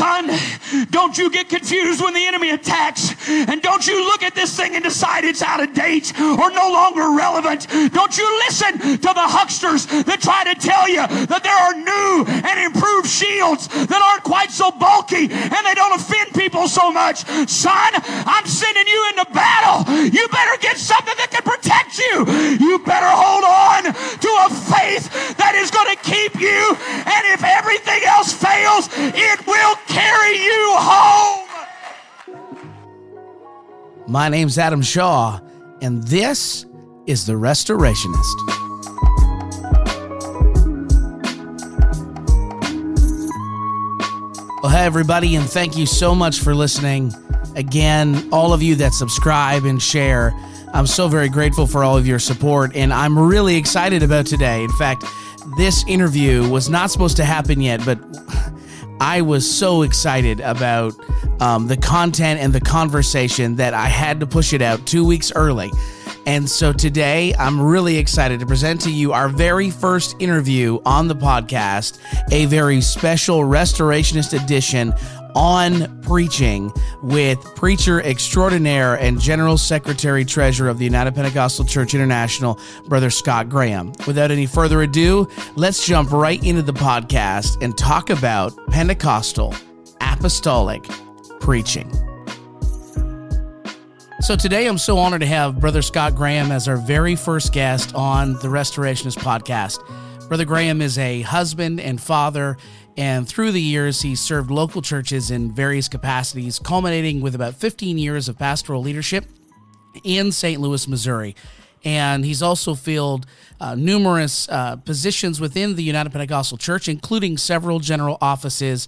Son, don't you get confused when the enemy attacks. And don't you look at this thing and decide it's out of date or no longer relevant. Don't you listen to the hucksters that try to tell you that there are new and improved shields that aren't quite so bulky and they don't offend people so much. Son, I'm sending you into battle. You better get something that can protect you. You better hold on to a faith that is going to keep you. And if everything else fails, it will carry you home. My name's Adam Shaw, and this is The Restorationist. Well, hey, everybody, and thank you so much for listening. Again, all of you that subscribe and share, I'm so very grateful for all of your support, and I'm really excited about today. In fact, this interview was not supposed to happen yet, but I was so excited about um, the content and the conversation that I had to push it out two weeks early. And so today, I'm really excited to present to you our very first interview on the podcast, a very special restorationist edition on preaching with preacher extraordinaire and general secretary treasurer of the United Pentecostal Church International, Brother Scott Graham. Without any further ado, let's jump right into the podcast and talk about Pentecostal apostolic preaching. So today I'm so honored to have Brother Scott Graham as our very first guest on the Restorationist podcast. Brother Graham is a husband and father and through the years, he served local churches in various capacities, culminating with about 15 years of pastoral leadership in St. Louis, Missouri. And he's also filled uh, numerous uh, positions within the United Pentecostal Church, including several general offices,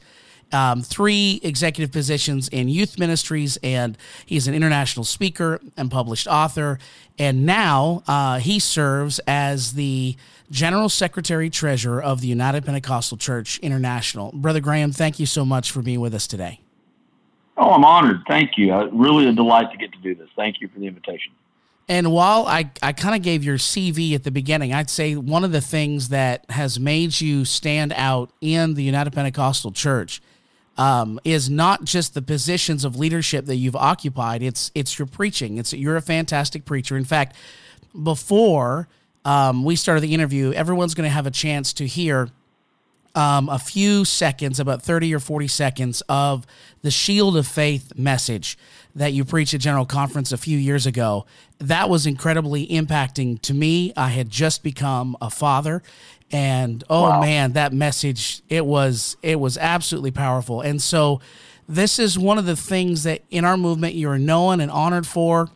um, three executive positions in youth ministries, and he's an international speaker and published author. And now uh, he serves as the General Secretary Treasurer of the United Pentecostal Church International. Brother Graham, thank you so much for being with us today. Oh, I'm honored. Thank you. Uh, really a delight to get to do this. Thank you for the invitation. And while I, I kind of gave your CV at the beginning, I'd say one of the things that has made you stand out in the United Pentecostal Church um, is not just the positions of leadership that you've occupied. It's it's your preaching. It's you're a fantastic preacher. In fact, before um, we started the interview, everyone's going to have a chance to hear um, a few seconds, about 30 or 40 seconds, of the Shield of Faith message that you preached at General Conference a few years ago. That was incredibly impacting to me. I had just become a father. And oh wow. man, that message it was it was absolutely powerful. And so this is one of the things that in our movement you're known and honored for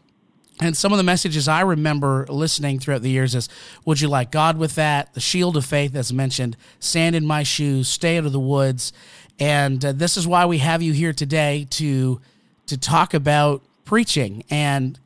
and some of the messages I remember listening throughout the years is, "Would you like God with that?" The shield of faith, as mentioned, "Sand in my shoes," "Stay out of the woods," and uh, this is why we have you here today to to talk about preaching. And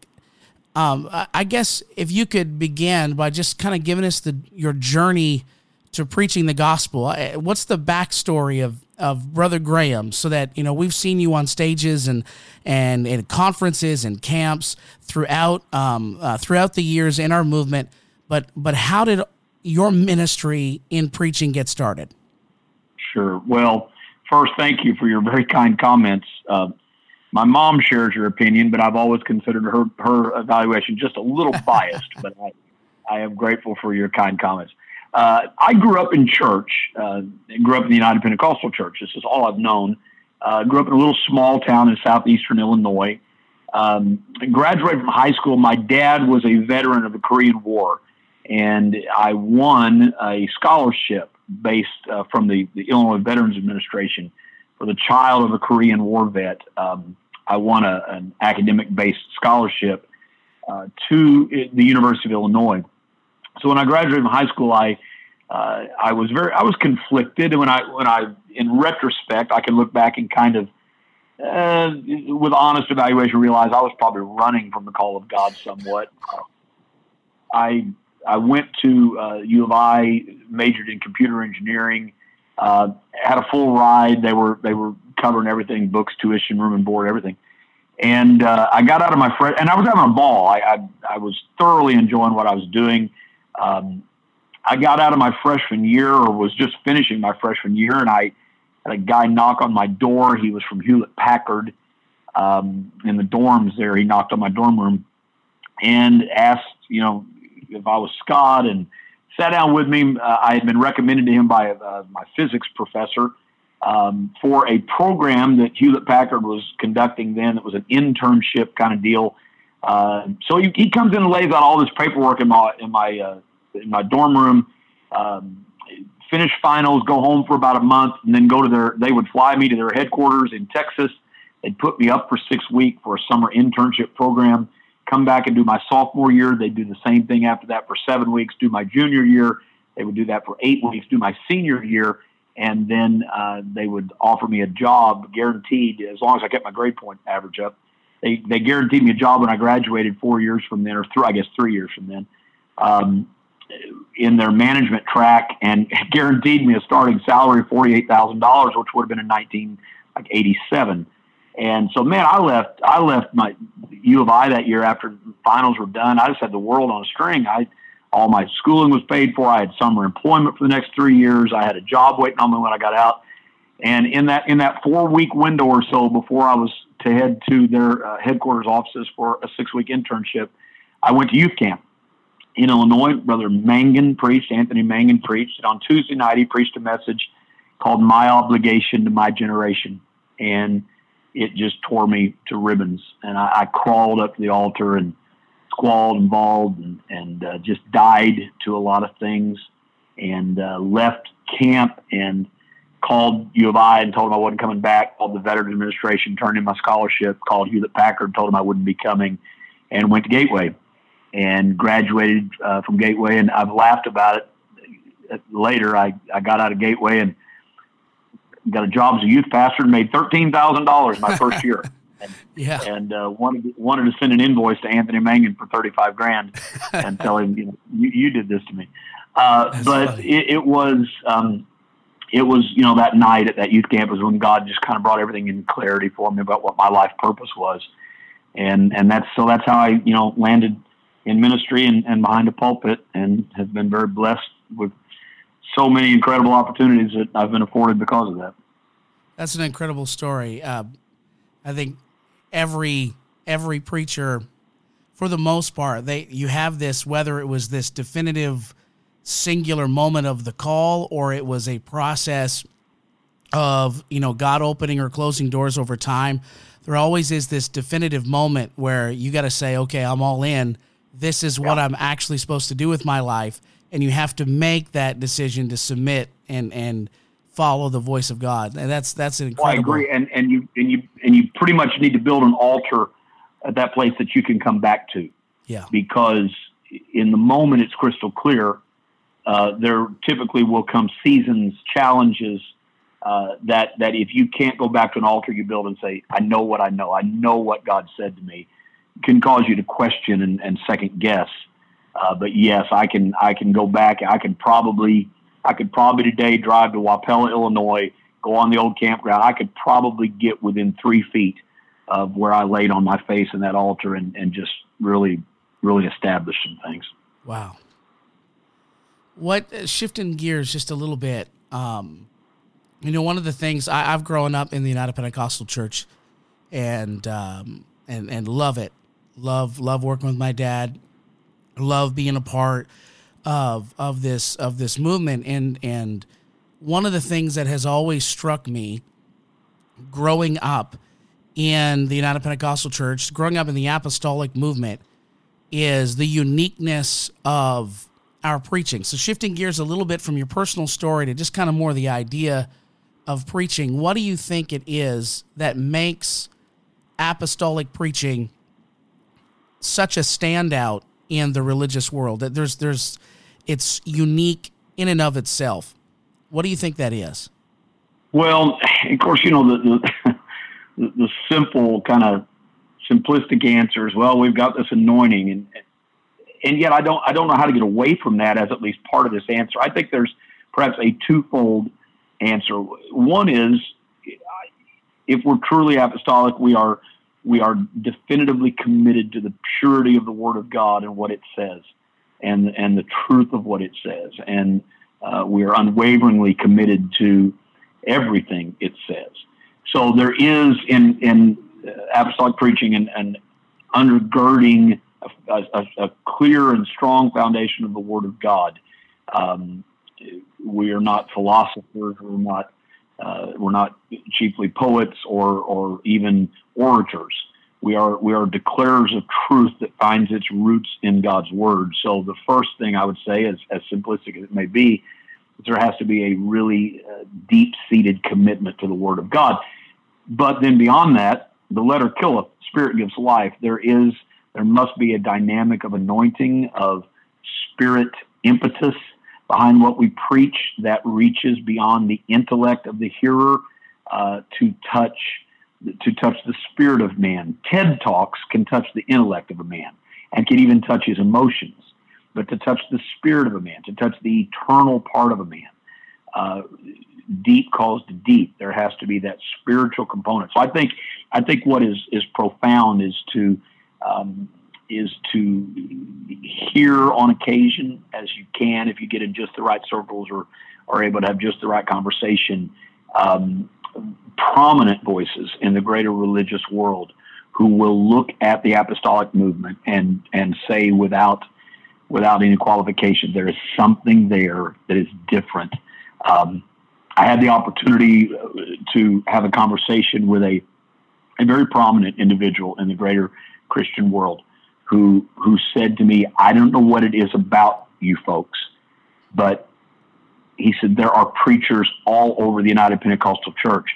um, I guess if you could begin by just kind of giving us the your journey to preaching the gospel. Uh, what's the backstory of of Brother Graham, so that you know we've seen you on stages and and in conferences and camps throughout um, uh, throughout the years in our movement. But but how did your ministry in preaching get started? Sure. Well, first, thank you for your very kind comments. Uh, my mom shares your opinion, but I've always considered her her evaluation just a little biased. but I, I am grateful for your kind comments. Uh, I grew up in church. Uh, grew up in the United Pentecostal Church. This is all I've known. Uh, grew up in a little small town in southeastern Illinois. Um, graduated from high school. My dad was a veteran of the Korean War, and I won a scholarship based uh, from the, the, Illinois Veterans Administration for the child of a Korean War vet. Um, I won a, an academic based scholarship uh, to the University of Illinois. So when I graduated from high school, I uh, I was very I was conflicted, when I when I in retrospect I can look back and kind of uh, with honest evaluation realize I was probably running from the call of God somewhat. I I went to uh, U of I, majored in computer engineering, uh, had a full ride. They were they were covering everything, books, tuition, room and board, everything. And uh, I got out of my fresh, and I was having a ball. I, I, I was thoroughly enjoying what I was doing. Um, I got out of my freshman year, or was just finishing my freshman year, and I had a guy knock on my door. He was from Hewlett Packard um, in the dorms there. He knocked on my dorm room and asked, you know, if I was Scott and sat down with me. Uh, I had been recommended to him by uh, my physics professor um, for a program that Hewlett Packard was conducting then. It was an internship kind of deal. Uh, so he, he, comes in and lays out all this paperwork in my in my uh, in my dorm room. Um, finish finals, go home for about a month, and then go to their. They would fly me to their headquarters in Texas. They'd put me up for six weeks for a summer internship program. Come back and do my sophomore year. They'd do the same thing after that for seven weeks. Do my junior year. They would do that for eight weeks. Do my senior year, and then uh, they would offer me a job guaranteed as long as I kept my grade point average up. They they guaranteed me a job when I graduated four years from then, or three, I guess three years from then. Um, in their management track and guaranteed me a starting salary of forty eight thousand dollars, which would have been in nineteen like eighty seven. And so, man, I left. I left my U of I that year after finals were done. I just had the world on a string. I all my schooling was paid for. I had summer employment for the next three years. I had a job waiting on me when I got out. And in that in that four week window or so before I was to head to their uh, headquarters offices for a six week internship, I went to youth camp in Illinois. Brother Mangun preached, Anthony Mangun preached. And on Tuesday night, he preached a message called My Obligation to My Generation. And it just tore me to ribbons. And I, I crawled up to the altar and squalled and bawled and, and uh, just died to a lot of things and uh, left camp and called U of I and told them I wasn't coming back, called the Veterans Administration, turned in my scholarship, called Hewlett Packard, told them I wouldn't be coming, and went to Gateway and graduated uh, from Gateway. And I've laughed about it later. I, I got out of Gateway and got a job as a youth pastor and made $13,000 my first year. And, yeah. and uh, wanted wanted to send an invoice to Anthony Mangun for thirty five grand and tell him you, know, you, you did this to me. Uh, but it, it, was um, it was you know that night at that youth camp was when God just kind of brought everything in clarity for me about what my life purpose was, and and that's so that's how I you know landed in ministry and, and behind a pulpit and have been very blessed with so many incredible opportunities that I've been afforded because of that. That's an incredible story. Uh, I think every every preacher, for the most part, they you have this whether it was this definitive singular moment of the call or it was a process of you know God opening or closing doors over time. There always is this definitive moment where you got to say, okay, I'm all in. This is what yeah. I'm actually supposed to do with my life and you have to make that decision to submit and and follow the voice of God. And that's that's incredible. Well, I agree, and and you and you and you pretty much need to build an altar at that place that you can come back to. Yeah. Because in the moment it's crystal clear. Uh, there typically will come seasons, challenges uh, that that if you can't go back to an altar you build and say, "I know what I know. I know what God said to me," can cause you to question and, and second guess. Uh, but yes, I can I can go back. I could probably I could probably today drive to Wapella, Illinois, go on the old campground. I could probably get within three feet of where I laid on my face in that altar and, and just really really establish some things. Wow. What uh, shifting gears just a little bit. Um, you know, one of the things I, have grown up in the United Pentecostal Church, and um, and and love it. Love love working with my dad love being a part of of this of this movement and and one of the things that has always struck me growing up in the United Pentecostal Church, growing up in the apostolic movement, is the uniqueness of our preaching. So, shifting gears a little bit from your personal story to just kind of more the idea of preaching, what do you think it is that makes apostolic preaching such a standout in the religious world. That there's there's it's unique in and of itself. What do you think that is? Well, of course, you know the the, the simple kind of simplistic answer is well, we've got this anointing, and and yet I don't I don't know how to get away from that as at least part of this answer. I think there's perhaps a twofold answer. One is if we're truly apostolic, we are we are definitively committed to the purity of the Word of God and what it says, and and the truth of what it says, and uh, we are unwaveringly committed to everything it says. So there is in in uh, apostolic preaching and, and undergirding a, a, a, clear and strong foundation of the Word of God. Um, we are not philosophers. We're not. Uh, we're not chiefly poets or or even orators. We are we are declarers of truth that finds its roots in God's Word. So the first thing I would say, is, as simplistic as it may be, is there has to be a really uh, deep seated commitment to the Word of God. But then beyond that, the letter killeth, spirit gives life. There is there must be a dynamic of anointing of spirit impetus behind what we preach that reaches beyond the intellect of the hearer uh, to touch to touch the spirit of man. TED talks can touch the intellect of a man and can even touch his emotions, but to touch the spirit of a man, to touch the eternal part of a man. Uh, deep calls to deep. There has to be that spiritual component. So I think I think what is is profound is to um, is to hear on occasion as you can if you get in just the right circles or are able to have just the right conversation. Um, prominent voices in the greater religious world who will look at the apostolic movement and and say without without any qualification there is something there that is different. Um, I had the opportunity uh, to have a conversation with a a very prominent individual in the greater Christian world who who said to me, "I don't know what it is about you folks, but he said there are preachers all over the United Pentecostal Church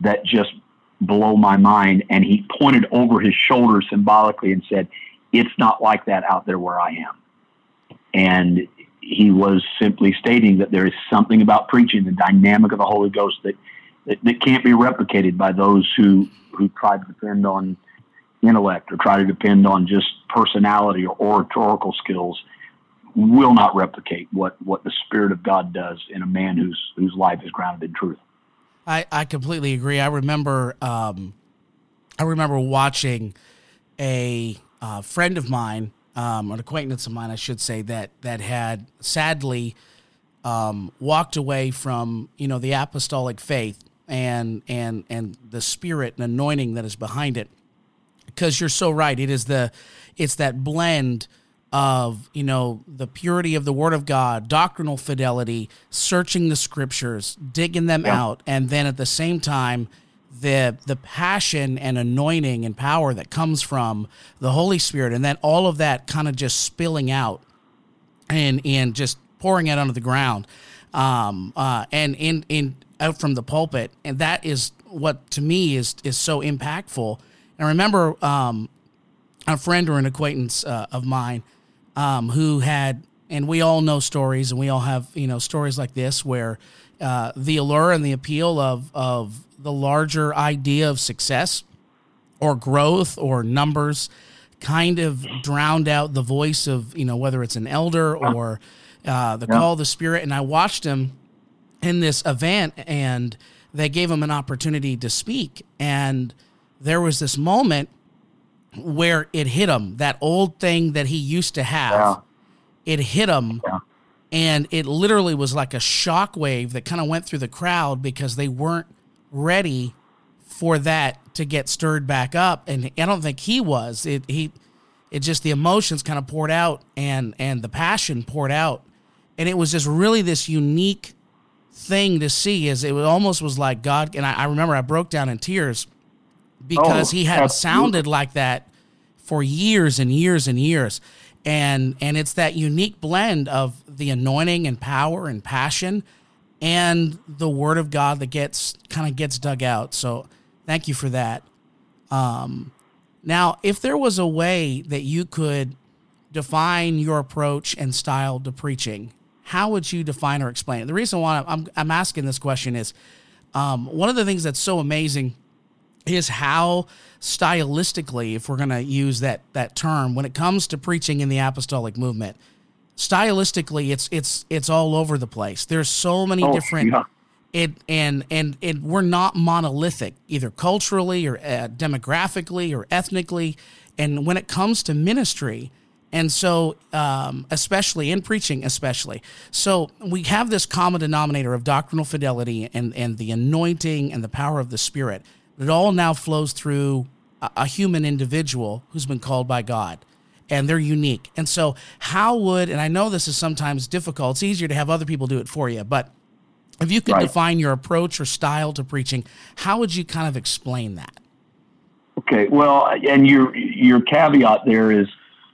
that just blow my mind." And he pointed over his shoulder symbolically and said, "It's not like that out there where I am." And he was simply stating that there is something about preaching, the dynamic of the Holy Ghost that that, that can't be replicated by those who who try to depend on intellect or try to depend on just personality or oratorical skills will not replicate what, what the Spirit of God does in a man whose whose life is grounded in truth. I, I completely agree. I remember um, I remember watching a uh, friend of mine, um, an acquaintance of mine, I should say, that that had sadly um, walked away from you know the apostolic faith and and and the spirit and anointing that is behind it because you're so right it is the it's that blend of you know the purity of the word of god doctrinal fidelity searching the scriptures digging them yeah. out and then at the same time the the passion and anointing and power that comes from the holy spirit and then all of that kind of just spilling out and and just pouring it onto the ground um, uh, and in in out from the pulpit, and that is what to me is is so impactful. And I remember um, a friend or an acquaintance uh, of mine um, who had, and we all know stories, and we all have you know stories like this where uh, the allure and the appeal of of the larger idea of success or growth or numbers kind of drowned out the voice of you know whether it's an elder or uh, the yeah. call of the spirit and i watched him in this event and they gave him an opportunity to speak and there was this moment where it hit him that old thing that he used to have yeah. it hit him yeah. and it literally was like a shock wave that kind of went through the crowd because they weren't ready for that to get stirred back up and i don't think he was it he it just the emotions kind of poured out and and the passion poured out and it was just really this unique thing to see is it almost was like God and I, I remember I broke down in tears because oh, he hadn't sounded like that for years and years and years. And and it's that unique blend of the anointing and power and passion and the word of God that gets kind of gets dug out. So thank you for that. Um, now, if there was a way that you could define your approach and style to preaching, how would you define or explain it? The reason why I'm, I'm asking this question is um, one of the things that's so amazing is how stylistically, if we're going to use that that term, when it comes to preaching in the apostolic movement, stylistically, it's it's it's all over the place. There's so many oh, different. Yeah. It and and and we're not monolithic either culturally or uh, demographically or ethnically, and when it comes to ministry, And so, um, especially in preaching, especially. So, we have this common denominator of doctrinal fidelity and, and the anointing and the power of the Spirit. It all now flows through a, a human individual who's been called by God and they're unique. And so, how would, and I know this is sometimes difficult, it's easier to have other people do it for you, but if you could right. define your approach or style to preaching, how would you kind of explain that? Okay, well, and your your caveat there is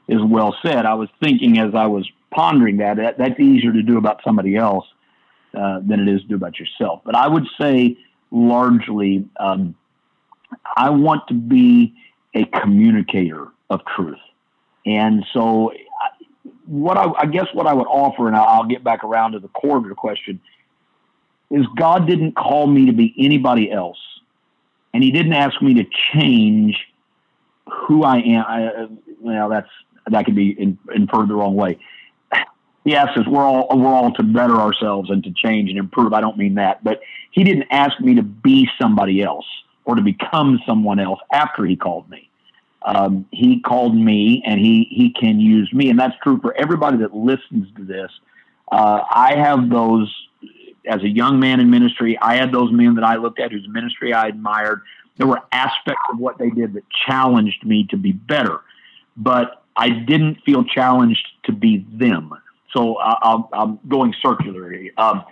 is well said. I was thinking as I was pondering that, that that's easier to do about somebody else uh, than it is to do about yourself. But I would say largely, um, I want to be a communicator of truth. And so, what I, I, guess what I would offer, and I'll get back around to the core of your question, is God didn't call me to be anybody else, and He didn't ask me to change who I am. I, uh, well, that's that could be in, inferred the wrong way. He asks us we're all we're all to better ourselves and to change and improve. I don't mean that, but He didn't ask me to be somebody else or to become someone else after He called me. Um, he called me and he he can use me. And that's true for everybody that listens to this. Uh, i have those as a young man in ministry i had those men that i looked at whose ministry i admired. There were aspects of what they did that challenged me to be better but i didn't feel challenged to be them. So I, am going circular here. Um,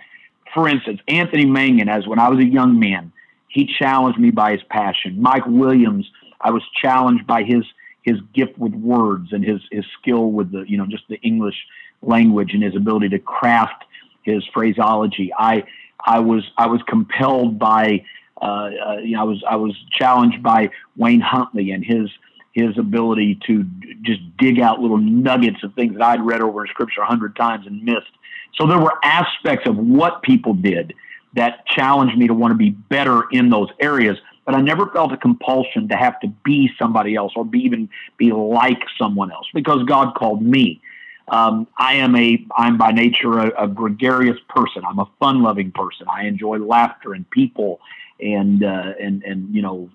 for instance anthony mangun as when i was a young man he challenged me by his passion mike williams I was challenged by his his gift with words and his his skill with the you know just the English language and his ability to craft his phraseology. I I was I was compelled by uh, uh, you know I was I was challenged by Wayne Huntley and his his ability to just dig out little nuggets of things that I'd read over in Scripture a hundred times and missed. So there were aspects of what people did that challenged me to want to be better in those areas but I never felt a compulsion to have to be somebody else or be even be like someone else because God called me. Um, I am a I'm by nature a, a gregarious person. I'm a fun loving person. I enjoy laughter and people and uh, and and you know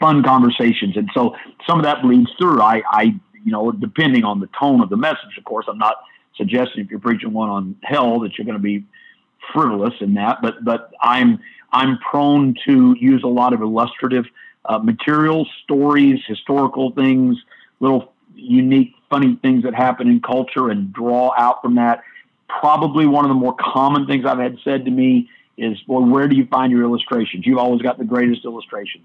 fun conversations. And so some of that bleeds through. I, I you know depending on the tone of the message. Of course, I'm not suggesting if you're preaching one on hell that you're going to be frivolous in that, but but I'm I'm prone to use a lot of illustrative uh, materials, stories, historical things, little unique, funny things that happen in culture, and draw out from that. Probably one of the more common things I've had said to me is, "Well, where do you find your illustrations? You've always got the greatest illustrations."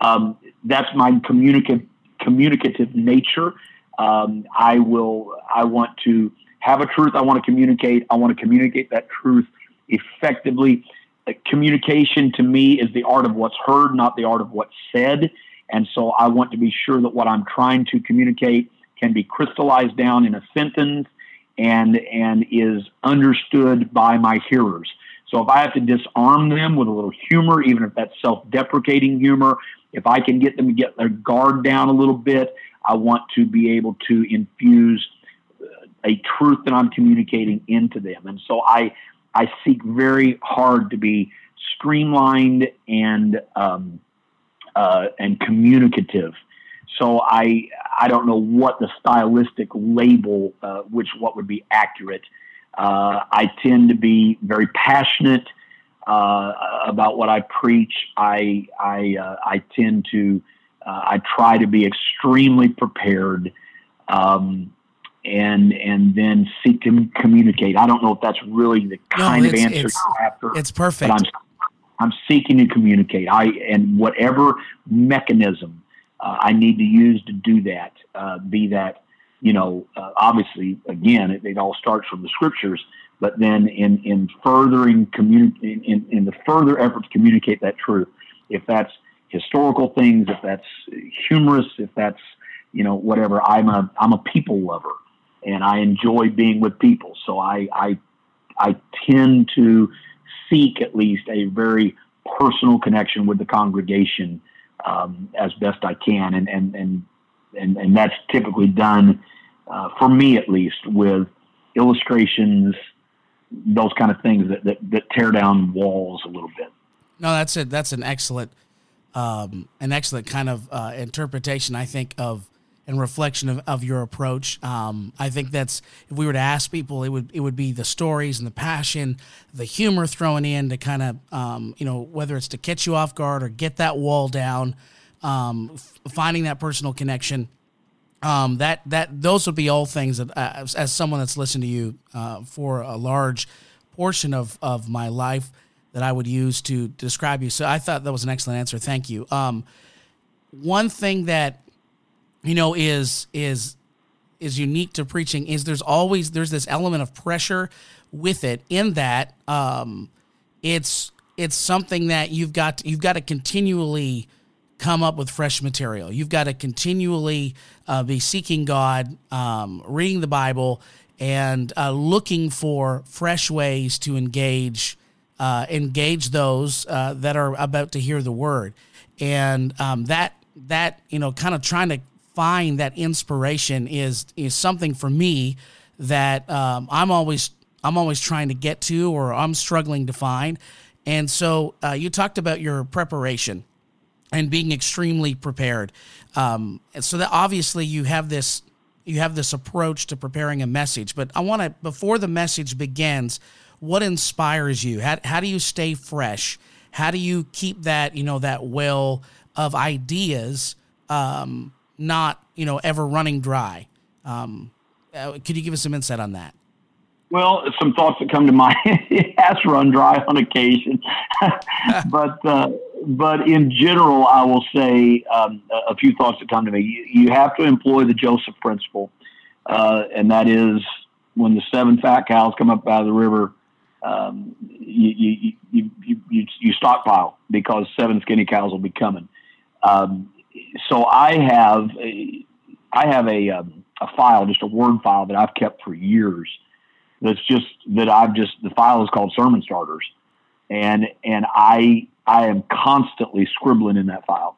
Um, that's my communicative communicative nature. Um, I will. I want to have a truth. I want to communicate. I want to communicate that truth effectively uh, communication to me is the art of what's heard, not the art of what's said. And so I want to be sure that what I'm trying to communicate can be crystallized down in a sentence and and is understood by my hearers. So if I have to disarm them with a little humor, even if that's self-deprecating humor, if I can get them to get their guard down a little bit, I want to be able to infuse uh, a truth that I'm communicating into them. And so I I seek very hard to be streamlined and um, uh, and communicative. So I I don't know what the stylistic label, uh, which what would be accurate. Uh, I tend to be very passionate uh, about what I preach. I I uh, I tend to uh, I try to be extremely prepared. Um, and and then seek to communicate. I don't know if that's really the kind no, of answer it's, after. It's perfect. I'm I'm seeking to communicate. I and whatever mechanism uh, I need to use to do that, uh, be that you know, uh, obviously again it, it, all starts from the scriptures, but then in in furthering communi- in, in the further effort to communicate that truth, if that's historical things, if that's humorous, if that's you know whatever, I'm a I'm a people lover and I enjoy being with people. So I, I, I tend to seek at least a very personal connection with the congregation um, as best I can, and and and and, and that's typically done uh, for me at least with illustrations, those kind of things that, that, that tear down walls a little bit. No, that's it. That's an excellent, um, an excellent kind of uh, interpretation, I think, of and reflection of, of your approach. Um, I think that's if we were to ask people, it would it would be the stories and the passion, the humor thrown in to kind of um, you know whether it's to catch you off guard or get that wall down, um, f- finding that personal connection. Um, that that those would be all things that uh, as, as, someone that's listened to you uh, for a large portion of of my life that I would use to describe you. So I thought that was an excellent answer. Thank you. Um, one thing that you know is is is unique to preaching is there's always there's this element of pressure with it in that um, it's it's something that you've got to, you've got to continually come up with fresh material. You've got to continually uh, be seeking God, um, reading the Bible, and uh, looking for fresh ways to engage uh, engage those uh, that are about to hear the word, and um, that that you know kind of trying to find that inspiration is is something for me that um, I'm always I'm always trying to get to or I'm struggling to find. And so uh, you talked about your preparation and being extremely prepared. Um, so that obviously you have this you have this approach to preparing a message. But I want to before the message begins, what inspires you? How how do you stay fresh? How do you keep that you know that well of ideas um, not you know ever running dry? Um, uh, could you give us some insight on that? Well, some thoughts that come to mind. it has run dry on occasion, but uh, but in general, I will say um, a few thoughts that come to me. You, you have to employ the Joseph principle, uh, and that is when the seven fat cows come up out of the river, um, you, you, you, you, you, stockpile because seven skinny cows will be coming. Um, so I have a, I have a, um, a file, just a word file that I've kept for years. That's just that I've just the file is called sermon starters, and and I I am constantly scribbling in that file,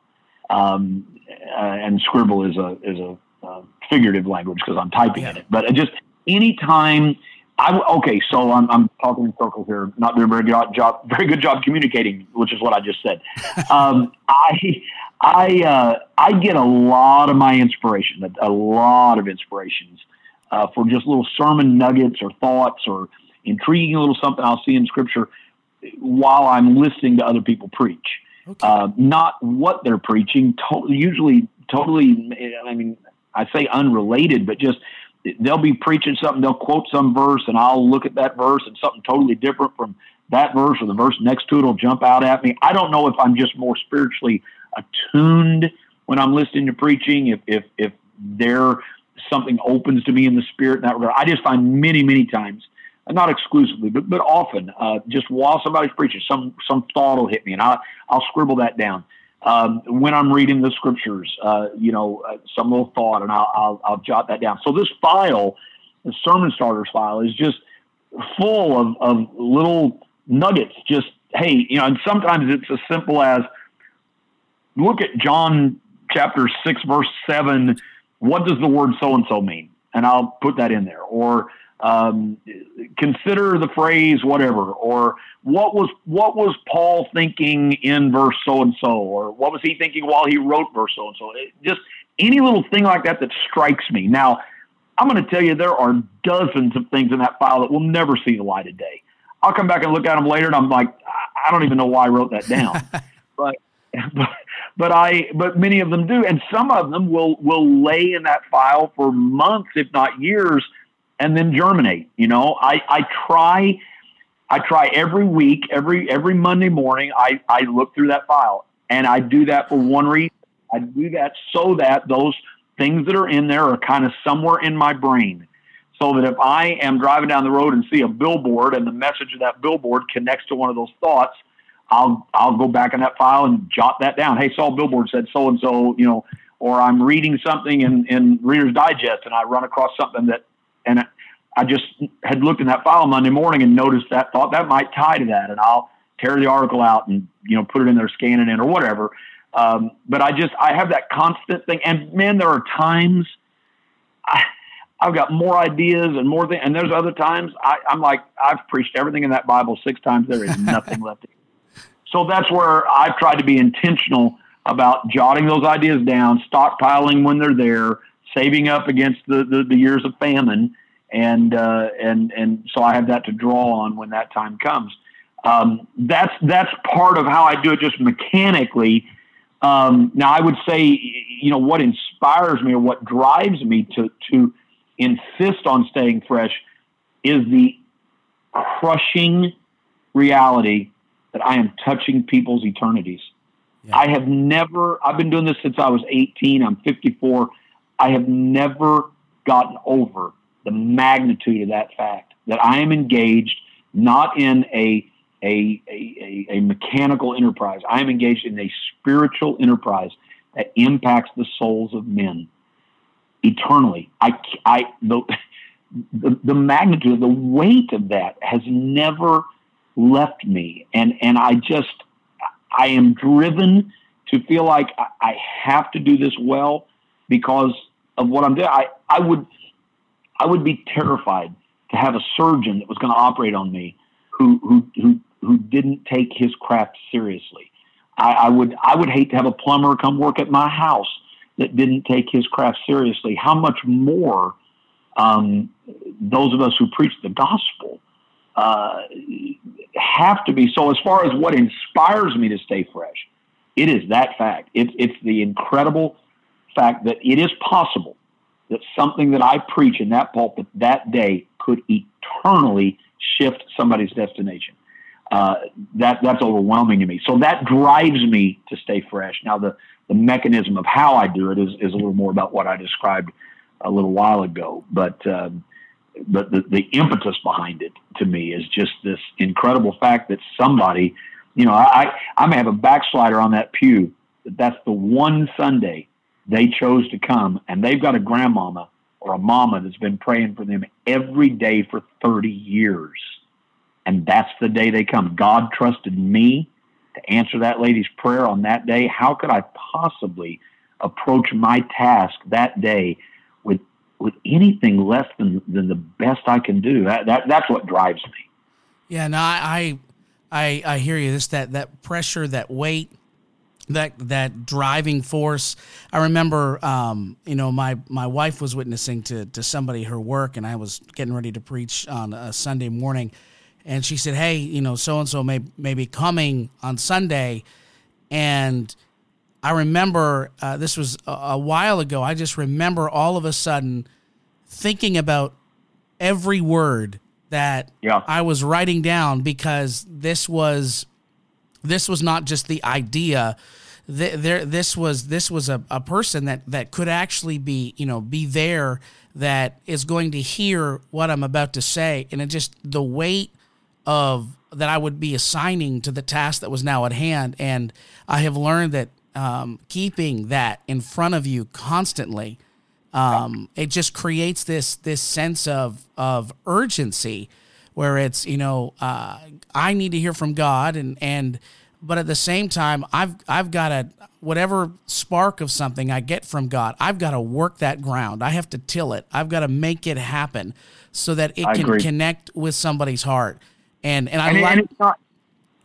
um, uh, and scribble is a is a uh, figurative language because I'm typing yeah. in it. But just anytime I okay, so I'm, I'm talking in circles here, not doing a very good job, very good job communicating, which is what I just said. um, I I uh, I get a lot of my inspiration, a, a lot of inspirations uh, for just little sermon nuggets or thoughts or intriguing little something I'll see in Scripture while I'm listening to other people preach. Okay. Uh, not what they're preaching, to- usually totally, I mean, I say unrelated, but just they'll be preaching something, they'll quote some verse, and I'll look at that verse and something totally different from that verse or the verse next to it will jump out at me. I don't know if I'm just more spiritually attuned when I'm listening to preaching, if if if there something opens to me in the spirit in that regard. I just find many, many times not exclusively, but but often, uh, just while somebody's preaching, some some thought will hit me, and I'll I'll scribble that down. Um, when I'm reading the scriptures, uh, you know, uh, some little thought, and I'll, I'll, I'll jot that down. So this file, the sermon starters file, is just full of of little nuggets. Just hey, you know, and sometimes it's as simple as look at John chapter six, verse seven. What does the word so and so mean? And I'll put that in there, or um, consider the phrase whatever, or what was what was Paul thinking in verse so and so, or what was he thinking while he wrote verse so and so. Just any little thing like that that strikes me. Now, I'm going to tell you there are dozens of things in that file that will never see the light of day. I'll come back and look at them later, and I'm like, I don't even know why I wrote that down, but. but but I but many of them do, and some of them will will lay in that file for months, if not years, and then germinate. You know, I, I try, I try every week, every, every Monday morning, I, I look through that file and I do that for one reason. I do that so that those things that are in there are kind of somewhere in my brain. So that if I am driving down the road and see a billboard and the message of that billboard connects to one of those thoughts, I'll I'll go back in that file and jot that down. Hey, saw billboard said so and so, you know, or I'm reading something in, in Reader's Digest and I run across something that and I just had looked in that file Monday morning and noticed that, thought that might tie to that, and I'll tear the article out and you know put it in there, scan it in, or whatever. Um, but I just I have that constant thing, and man, there are times I, I've got more ideas and more things, and there's other times I, I'm like I've preached everything in that Bible six times. There is nothing left. So that's where I've tried to be intentional about jotting those ideas down, stockpiling when they're there, saving up against the, the, the years of famine. And, uh, and, and so I have that to draw on when that time comes. Um, that's, that's part of how I do it just mechanically. Um, now I would say, you know, what inspires me or what drives me to, to insist on staying fresh is the crushing reality that I am touching people's eternities. Yeah. I have never, I've been doing this since I was 18. I'm 54. I have never gotten over the magnitude of that fact that I am engaged not in a, a, a, a mechanical enterprise. I am engaged in a spiritual enterprise that impacts the souls of men eternally. I, I, the, the, the magnitude, the weight of that has never left me. And, and I just, I am driven to feel like I, have to do this well because of what I'm doing. I, I would, I would be terrified to have a surgeon that was going to operate on me who, who, who, who didn't take his craft seriously. I, I would, I would hate to have a plumber come work at my house that didn't take his craft seriously. How much more um, those of us who preach the gospel uh, have to be. So, as far as what inspires me to stay fresh, it is that fact. It's it's the incredible fact that it is possible that something that I preach in that pulpit that day could eternally shift somebody's destination. Uh, that that's overwhelming to me. So that drives me to stay fresh. Now the the mechanism of how I do it is is a little more about what I described a little while ago. But um, but the, the impetus behind it to me is just this incredible fact that somebody, you know, I, I may have a backslider on that pew, but that's the one Sunday they chose to come and they've got a grandmama or a mama that's been praying for them every day for 30 years. And that's the day they come. God trusted me to answer that lady's prayer on that day. How could I possibly approach my task that day with anything less than than the best I can do. That, that that's what drives me. Yeah, no, I I I hear you. This that that pressure, that weight, that that driving force. I remember, um, you know, my my wife was witnessing to to somebody her work, and I was getting ready to preach on a Sunday morning, and she said, "Hey, you know, so and so may may be coming on Sunday," and I remember uh, this was a, a, while ago. I just remember all of a sudden thinking about every word that yeah. I was writing down because this was this was not just the idea. There, this was this was a, a person that that could actually be you know be there that is going to hear what I'm about to say, and it just the weight of that I would be assigning to the task that was now at hand. And I have learned that um, keeping that in front of you constantly, um, it just creates this this sense of of urgency, where it's you know uh, I need to hear from God, and and but at the same time I've I've got to whatever spark of something I get from God, I've got to work that ground. I have to till it. I've got to make it happen so that it I can agree. connect with somebody's heart. And and I and, like. And it's not,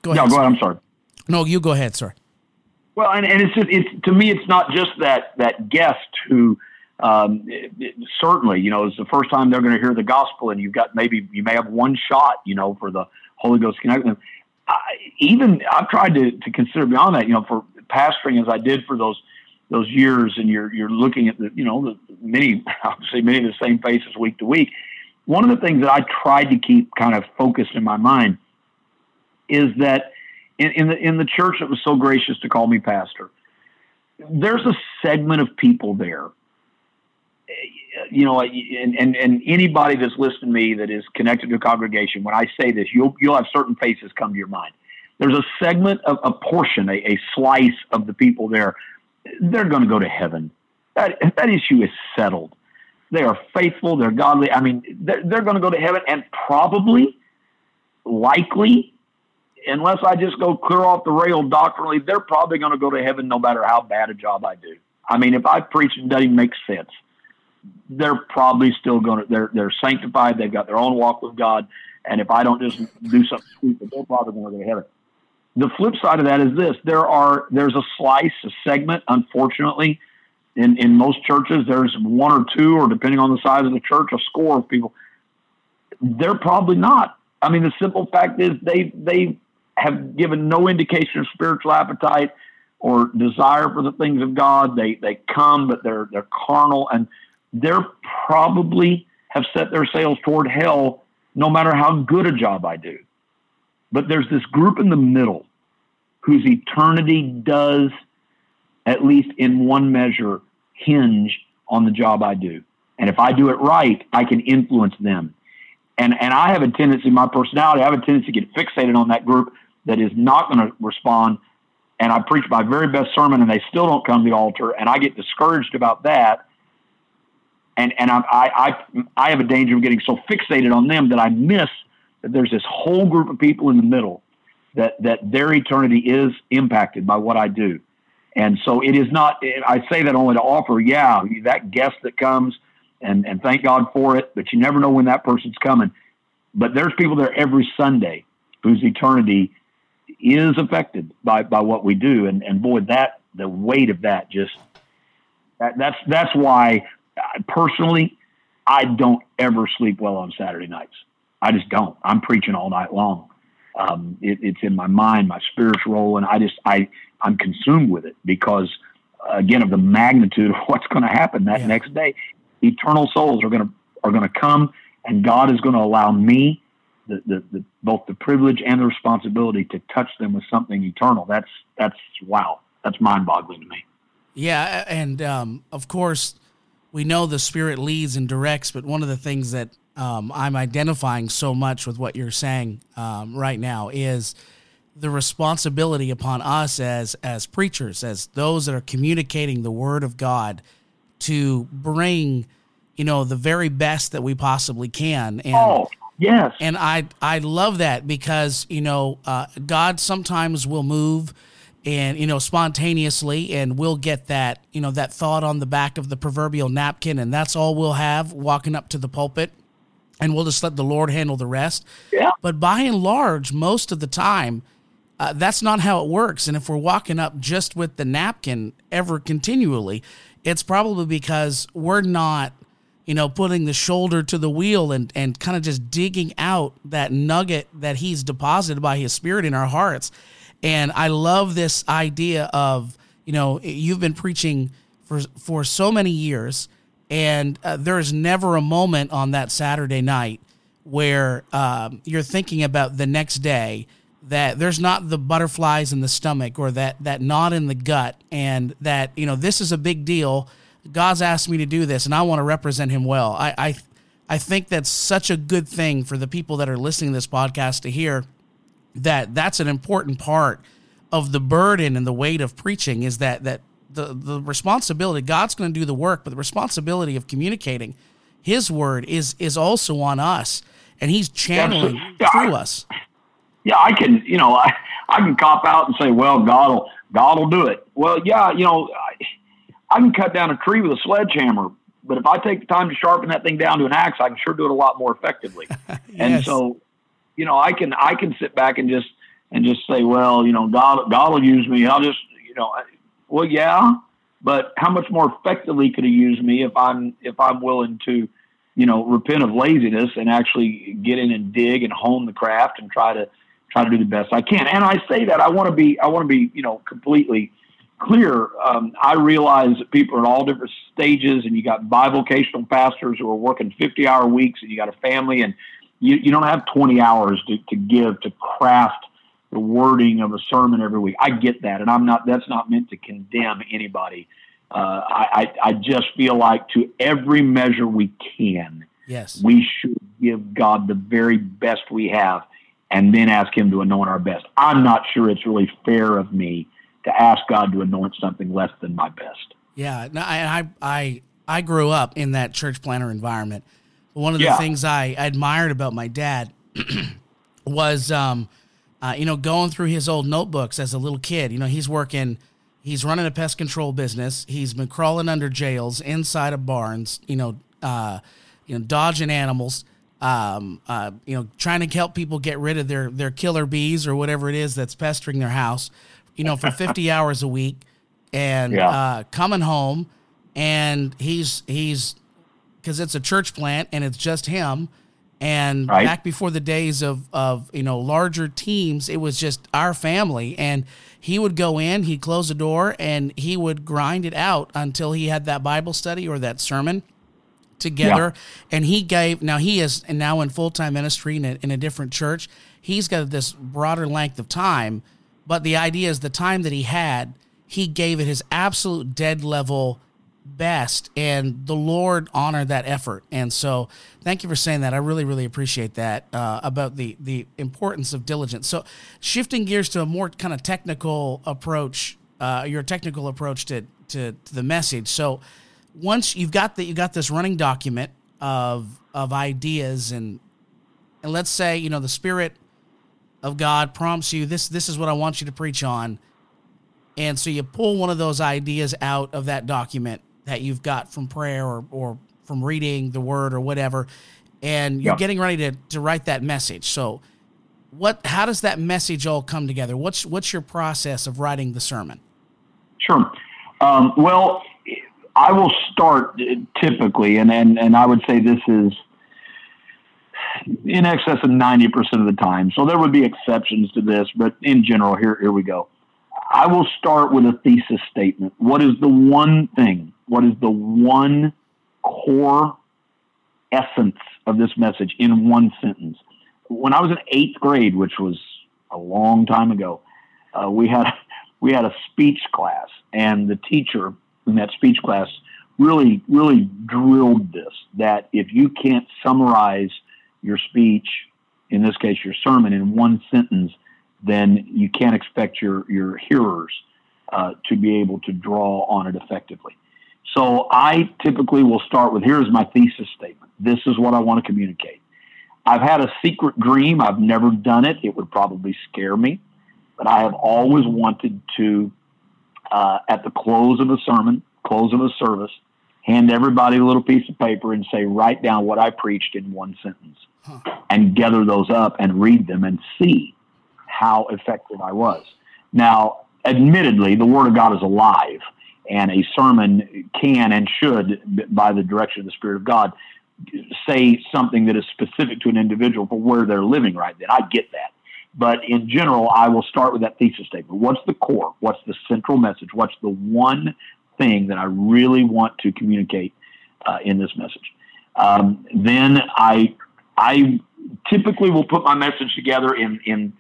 go ahead. No, go ahead. I'm sorry. No, you go ahead, sir. Well, and, and it's just, it's to me, it's not just that that guest who um, it, it, certainly, you know, it's the first time they're going to hear the gospel, and you've got maybe you may have one shot, you know, for the Holy Ghost connect them. Even I've tried to, to consider beyond that, you know, for pastoring as I did for those those years, and you're you're looking at the you know the many obviously many of the same faces week to week. One of the things that I tried to keep kind of focused in my mind is that in, in the in the church that was so gracious to call me pastor, there's a segment of people there. You know, and, and, and anybody that's listening to me that is connected to a congregation, when I say this, you'll you'll have certain faces come to your mind. There's a segment of a portion, a, a slice of the people there. They're going to go to heaven. That that issue is settled. They are faithful. They're godly. I mean, they're, they're going to go to heaven, and probably, likely, unless I just go clear off the rail doctrinally, they're probably going to go to heaven no matter how bad a job I do. I mean, if I preach and doesn't make sense, they're probably still going to, they're, they're sanctified. They've got their own walk with God. And if I don't just do something stupid, they're probably going to go to heaven. The flip side of that is this: there are there's a slice, a segment, unfortunately, In in most churches, there's one or two, or depending on the size of the church, a score of people. They're probably not. I mean, the simple fact is they they have given no indication of spiritual appetite or desire for the things of God. They they come, but they're they're carnal, and they're probably have set their sails toward hell, no matter how good a job I do. But there's this group in the middle whose eternity does, at least in one measure, hinge on the job I do. And if I do it right, I can influence them. And and I have a tendency, my personality, I have a tendency to get fixated on that group that is not going to respond. And I preach my very best sermon, and they still don't come to the altar, and I get discouraged about that. And and I I I have a danger of getting so fixated on them that I miss that there's this whole group of people in the middle that that their eternity is impacted by what I do. And so it is not. I say that only to offer, yeah, that guest that comes, and and thank God for it. But you never know when that person's coming. But there's people there every Sunday whose eternity is affected by by what we do, and and boy, that the weight of that just that, that's that's why personally I don't ever sleep well on Saturday nights. I just don't. I'm preaching all night long. Um, it, it's in my mind, my spiritual role, and I just I I'm consumed with it because again of the magnitude of what's going to happen that yeah. next day. Eternal souls are going to are going to come, and God is going to allow me the, the, the, both the privilege and the responsibility to touch them with something eternal. That's that's wow. That's mind boggling to me. Yeah, and um, of course, we know the Spirit leads and directs, but one of the things that um, I'm identifying so much with what you're saying um, right now is the responsibility upon us as as preachers, as those that are communicating the Word of God, to bring you know the very best that we possibly can. And, oh Yes. And I I love that because you know uh, God sometimes will move and you know spontaneously and we'll get that you know that thought on the back of the proverbial napkin and that's all we'll have walking up to the pulpit and we'll just let the Lord handle the rest. Yeah. But by and large, most of the time, uh, that's not how it works. And if we're walking up just with the napkin ever continually, it's probably because we're not you know, putting the shoulder to the wheel and, and kind of just digging out that nugget that he's deposited by his spirit in our hearts. And I love this idea of, you know, you've been preaching for, for so many years, and uh, there's never a moment on that Saturday night where um, you're thinking about the next day that there's not the butterflies in the stomach or that, that knot in the gut, and that, you know, this is a big deal God's asked me to do this, and I want to represent Him well. I, I, I think that's such a good thing for the people that are listening to this podcast to hear that that's an important part of the burden and the weight of preaching is that that the the responsibility God's going to do the work, but the responsibility of communicating His word is is also on us, and He's channeling yeah, through us. Yeah, I can, you know, I, I can cop out and say, well, God will God will do it. Well, yeah, you know. I, I can cut down a tree with a sledgehammer, but if I take the time to sharpen that thing down to an axe, I can sure do it a lot more effectively. yes. And so, you know, I can I can sit back and just and just say, well, you know, God God will use me. I'll just, you know, well, yeah, but how much more effectively could He use me if I'm if I'm willing to, you know, repent of laziness and actually get in and dig and hone the craft and try to try to do the best I can. And I say that I want to be I want to be you know completely clear. Um, I realize that people are in all different stages, and you got bivocational pastors who are working 50 hour weeks, and you got a family, and you, you don't have 20 hours to, to give to craft the wording of a sermon every week. I get that, and I'm not. That's not meant to condemn anybody. Uh, I, I, I just feel like to every measure we can, yes, we should give God the very best we have, and then ask Him to anoint our best. I'm not sure it's really fair of me to ask God to anoint something less than my best. Yeah, I I I grew up in that church planter environment. One of the yeah. things I admired about my dad was, um, uh, you know, going through his old notebooks as a little kid. You know, he's working, he's running a pest control business. He's been crawling under jails, inside of barns. You know, uh, you know, dodging animals. Um, uh, you know, trying to help people get rid of their their killer bees or whatever it is that's pestering their house you know, for 50 hours a week and yeah. uh, coming home and he's he's because it's a church plant and it's just him. And Right. back before the days of of you know larger teams, it was just our family. And he would go in, he'd close the door, and he would grind it out until he had that Bible study or that sermon together. And he gave now he is now in full time ministry in a, in a different church. He's got this broader length of time, but the idea is the time that he had, he gave it his absolute dead level best, and the Lord honored that effort. And so, thank you for saying that. I really, really appreciate that uh, about the the importance of diligence. So, shifting gears to a more kind of technical approach, uh, your technical approach to, to to the message. So, once you've got that, you got this running document of of ideas, and and let's say you know the Spirit of God prompts you this this is what I want you to preach on. And so you pull one of those ideas out of that document that you've got from prayer or, or from reading the word or whatever, and you're Yeah. getting ready to, to write that message. So what how does that message all come together? What's what's your process of writing the sermon? Sure. Um, well, I will start uh, typically, and, and, and I would say this is in excess of 90% of the time. So there would be exceptions to this, but in general, here, here we go. I will start with a thesis statement. What is the one thing? What is the one core essence of this message in one sentence? When I was in eighth grade, which was a long time ago, uh, we had we had a speech class, and the teacher in that speech class really really drilled this that if you can't summarize your speech, in this case your sermon, in one sentence, then you can't expect your your hearers uh, to be able to draw on it effectively. So I typically will start with here's my thesis statement. This is what I want to communicate. I've had a secret dream. I've never done it. It would probably scare me, but I have always wanted to, uh, at the close of a sermon, close of a service, hand everybody a little piece of paper and say, write down what I preached in one sentence, and gather those up and read them and see how effective I was. Now, admittedly, the Word of God is alive, and a sermon can and should, by the direction of the Spirit of God, say something that is specific to an individual for where they're living right then. I get that. But in general, I will start with that thesis statement. What's the core? What's the central message? What's the one thing that I really want to communicate uh, in this message? Um, then I, I typically will put my message together in, in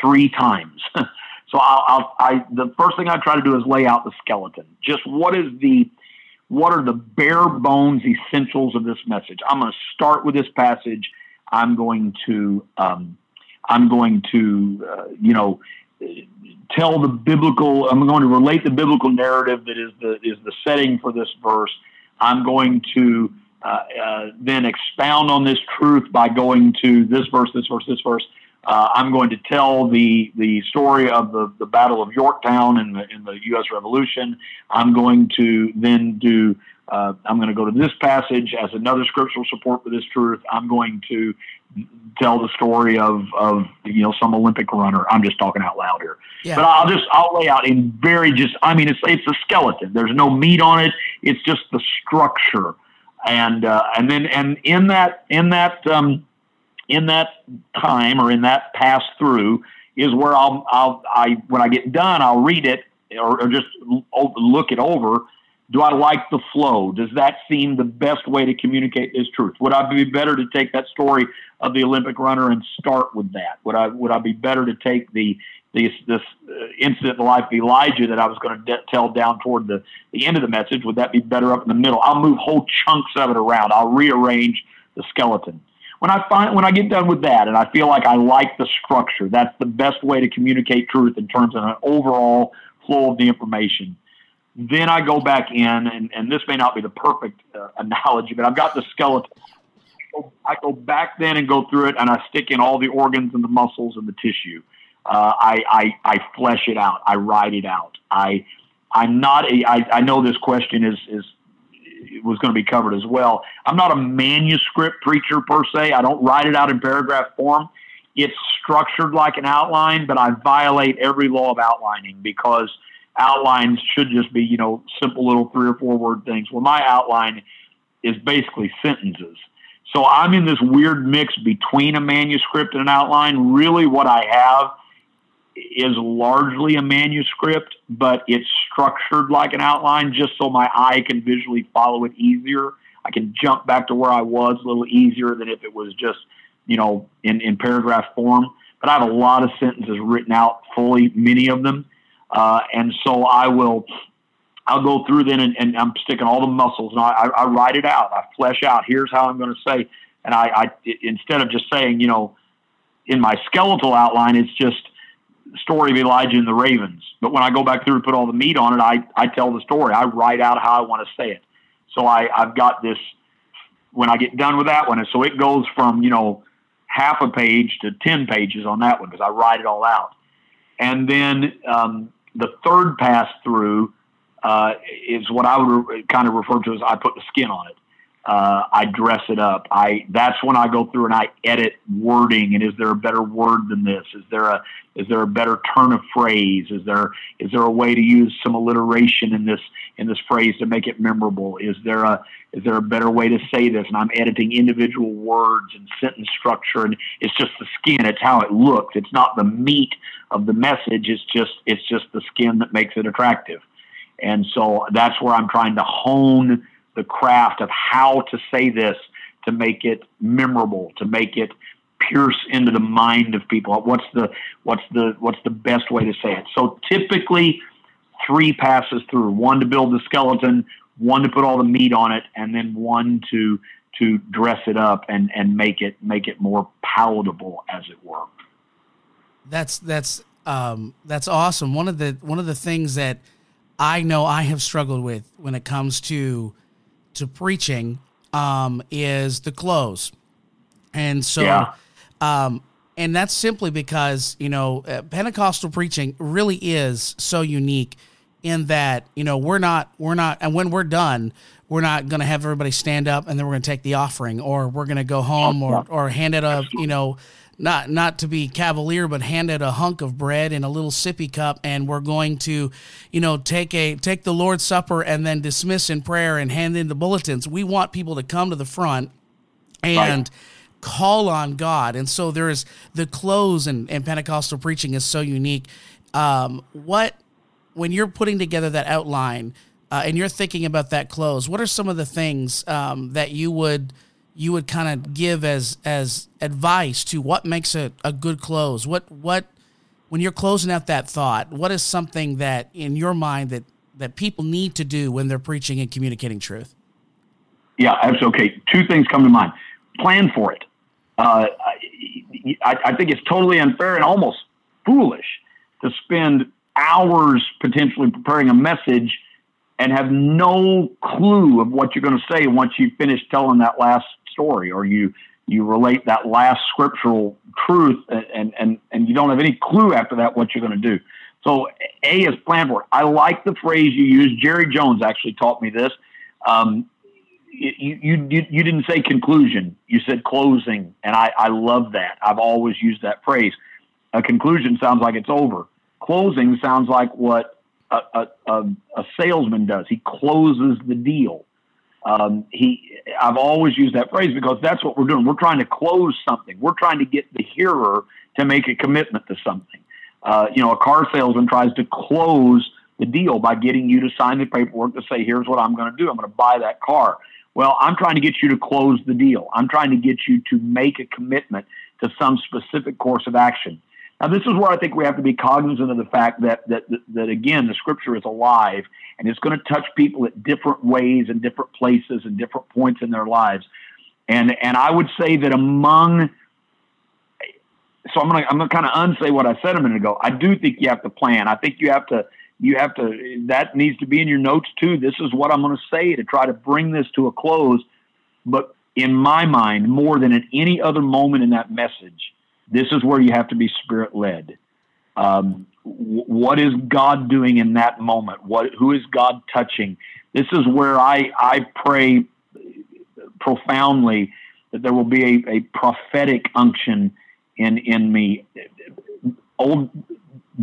three times. so I'll, I'll, I, the first thing I try to do is lay out the skeleton. Just what is the, what are the bare bones essentials of this message? I'm going to start with this passage. I'm going to, um, I'm going to, uh, you know, tell the biblical. I'm going to relate the biblical narrative that is the is the setting for this verse. I'm going to then expound on this truth by going to this verse, this verse, this verse. Uh, I'm going to tell the the story of the, the Battle of Yorktown in the in the U.S. Revolution. I'm going to then do. Uh, I'm going to go to this passage as another scriptural support for this truth. I'm going to tell the story of of you know some Olympic runner. I'm just talking out loud here, Yeah. but I'll just I'll lay out in very just. I mean, it's it's a skeleton. There's no meat on it. It's just the structure, and uh, and then and in that in that um, in that time or in that pass through is where I'll I'll I when I get done I'll read it or, or just look it over. Do I like the flow? Does that seem the best way to communicate this truth? Would I be better to take that story of the Olympic runner and start with that? Would I would I be better to take the this this uh, incident in the life of Elijah that I was going to de- tell down toward the the end of the message? Would that be better up in the middle? I'll move whole chunks of it around. I'll rearrange the skeleton when I find when I get done with that and I feel like I like the structure, that's the best way to communicate truth in terms of an overall flow of the information. Then I go back in, and, and this may not be the perfect uh, analogy, but I've got the skeleton. I go back then and go through it, and I stick in all the organs and the muscles and the tissue. Uh, I, I I flesh it out. I write it out. I I'm not a. I, I know this question is is was going to be covered as well. I'm not a manuscript preacher per se. I don't write it out in paragraph form. It's structured like an outline, but I violate every law of outlining because outlines should just be, you know, simple little three or four word things. Well, my outline is basically sentences. So I'm in this weird mix between a manuscript and an outline. Really, what I have is largely a manuscript, but it's structured like an outline just so my eye can visually follow it easier. I can jump back to where I was a little easier than if it was just, you know, in, in paragraph form. But I have a lot of sentences written out fully, many of them. Uh, and so I will, I'll go through then and, and I'm sticking all the muscles and I, I, write it out. I flesh out, here's how I'm going to say. And I, I, instead of just saying, you know, in my skeletal outline, it's just, story of Elijah and the ravens. But when I go back through and put all the meat on it, I, I tell the story. I write out how I want to say it. So I, I've got this when I get done with that one. And so it goes from, you know, half a page to 10 pages on that one because I write it all out. And then um, the third pass through uh, is what I would re- kind of refer to as I put the skin on it uh, I dress it up. I that's when I go through and I edit wording. And is there a better word than this? Is there a is there a better turn of phrase? Is there is there a way to use some alliteration in this in this phrase to make it memorable? Is there a is there a better way to say this? And I'm editing individual words and sentence structure, and it's just the skin. It's how it looks. It's not the meat of the message. It's just it's just the skin that makes it attractive. And so that's where I'm trying to hone the craft of how to say this to make it memorable, to make it pierce into the mind of people. What's the what's the what's the best way to say it? So typically three passes through, one to build the skeleton, one to put all the meat on it, and then one to to dress it up and and make it make it more palatable as it were. That's that's um that's awesome. One of the one of the things that I know I have struggled with when it comes to to preaching um, is the close. And so, yeah. um, and that's simply because, you know, uh, Pentecostal preaching really is so unique in that, you know, we're not, we're not, and when we're done, we're not going to have everybody stand up and then we're going to take the offering or we're going to go home or, or hand it a, you know, not not to be cavalier, but handed a hunk of bread in a little sippy cup, and we're going to, you know, take a take the Lord's Supper and then dismiss in prayer and hand in the bulletins. We want people to come to the front and. Right. Call on God, and so there is the close and, and Pentecostal preaching is so unique. Um, what when you're putting together that outline uh, and you're thinking about that close, what are some of the things um, that you would you would kind of give as as advice to what makes a, a good close? What what when you're closing out that thought, what is something that in your mind that that people need to do when they're preaching and communicating truth? Yeah, that's okay. Two things come to mind. Plan for it. Uh, I, I think it's totally unfair and almost foolish to spend hours potentially preparing a message and have no clue of what you're going to say once you finish telling that last story or you you relate that last scriptural truth and and and you don't have any clue after that what you're going to do. So a is plan for it. I like the phrase you use jerry jones actually taught me this. Um, you, you, you, didn't say conclusion. You said closing and I, I love that. I've always used that phrase. A conclusion sounds like it's over. Closing sounds like what a, a, a salesman does. He closes the deal um, he, I've always used that phrase because that's what we're doing. We're trying to close something. We're trying to get the hearer to make a commitment to something. Uh, you know, a car salesman tries to close the deal by getting you to sign the paperwork to say, "Here's what I'm going to do. I'm going to buy that car." Well, I'm trying to get you to close the deal. I'm trying to get you to make a commitment to some specific course of action. Now, this is where I think we have to be cognizant of the fact that that that, that again, the Scripture is alive and it's going to touch people at different ways and different places and different points in their lives. And and I would say that among so I'm gonna I'm gonna kind of unsay what I said a minute ago. I do think you have to plan. I think you have to you have to that needs to be in your notes too. This is what I'm going to say to try to bring this to a close. But in my mind, more than at any other moment in that message, this is where you have to be spirit led. Um, what is God doing in that moment? What who is God touching? This is where I I pray profoundly that there will be a, a prophetic unction in in me. Old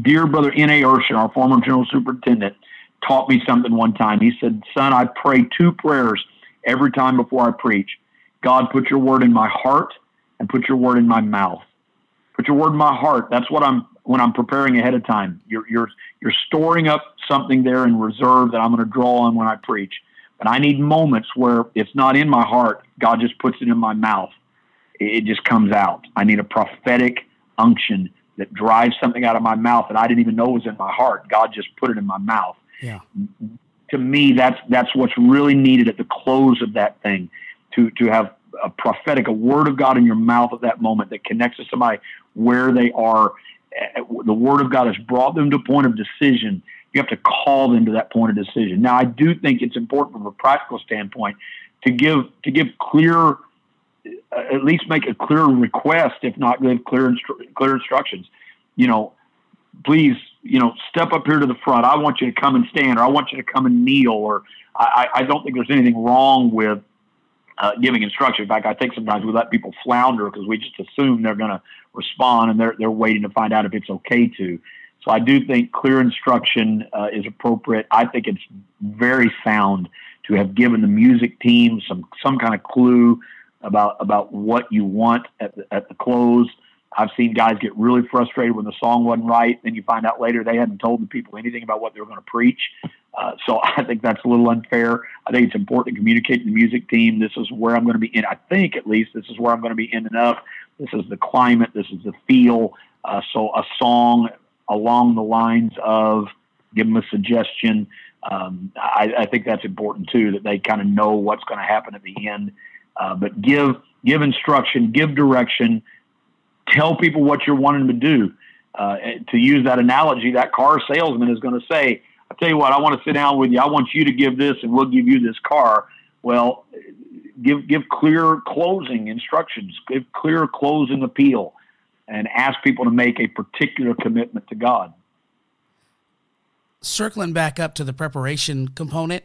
dear brother N.A. Urshan, our former general superintendent, taught me something one time. He said, Son, I pray two prayers every time before I preach. God, put your word in my heart and put your word in my mouth. Put your word in my heart. That's what I'm when I'm preparing ahead of time. You're you're you're storing up something there in reserve that I'm going to draw on when I preach. But I need moments where it's not in my heart. God just puts it in my mouth. It just comes out. I need a prophetic unction that drives something out of my mouth that I didn't even know was in my heart. God just put it in my mouth. Yeah. To me, that's that's what's really needed at the close of that thing, to to have a prophetic, a word of God in your mouth at that moment that connects to somebody where they are. The word of God has brought them to a point of decision. You have to call them to that point of decision. Now, I do think it's important from a practical standpoint to give to give clear, uh, at least make a clear request, if not give clear instru- clear instructions. You know, please, you know, step up here to the front. I want you to come and stand, or I want you to come and kneel, or I, I don't think there's anything wrong with uh, giving instruction. In fact, I think sometimes we let people flounder because we just assume they're going to respond and they're they're waiting to find out if it's okay to. So I do think clear instruction uh, is appropriate. I think it's very sound to have given the music team some some kind of clue about about what you want at the, at the close. I've seen guys get really frustrated when the song wasn't right. Then you find out later they hadn't told the people anything about what they were going to preach. Uh, so I think that's a little unfair. I think it's important to communicate to the music team. This is where I'm going to be in. I think at least this is where I'm going to be ending up. This is the climate. This is the feel. Uh, so a song along the lines of give them a suggestion. Um, I, I, think that's important too, that they kind of know what's going to happen at the end. Uh, but give give instruction, give direction, tell people what you're wanting them to do. Uh, to use that analogy, that car salesman is going to say, tell you what, I want to sit down with you. I want you to give this, and we'll give you this car. Well, give give clear closing instructions, give clear closing appeal, and ask people to make a particular commitment to God. Circling back up to the preparation component,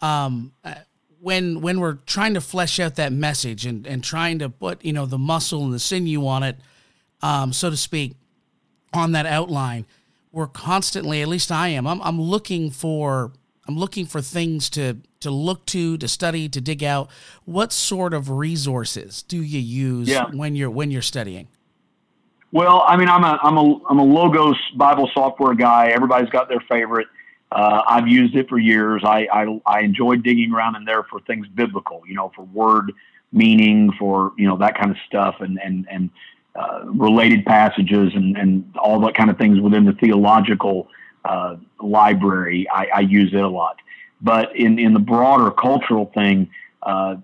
um, uh, when when we're trying to flesh out that message and, and trying to put you know the muscle and the sinew on it, um, so to speak, on that outline we're constantly, at least I am, I'm, I'm looking for I'm looking for things to to look to, to study, to dig out. What sort of resources do you use yeah. when you're when you're studying? Well, I mean, I'm a I'm a I'm a Logos Bible software guy. Everybody's got their favorite. Uh, I've used it for years. I, I I enjoy digging around in there for things biblical, you know, for word meaning, for you know that kind of stuff, and and and uh, related passages and, and all that kind of things within the theological uh, library. I, I, use it a lot. But in, in the broader cultural thing, uh,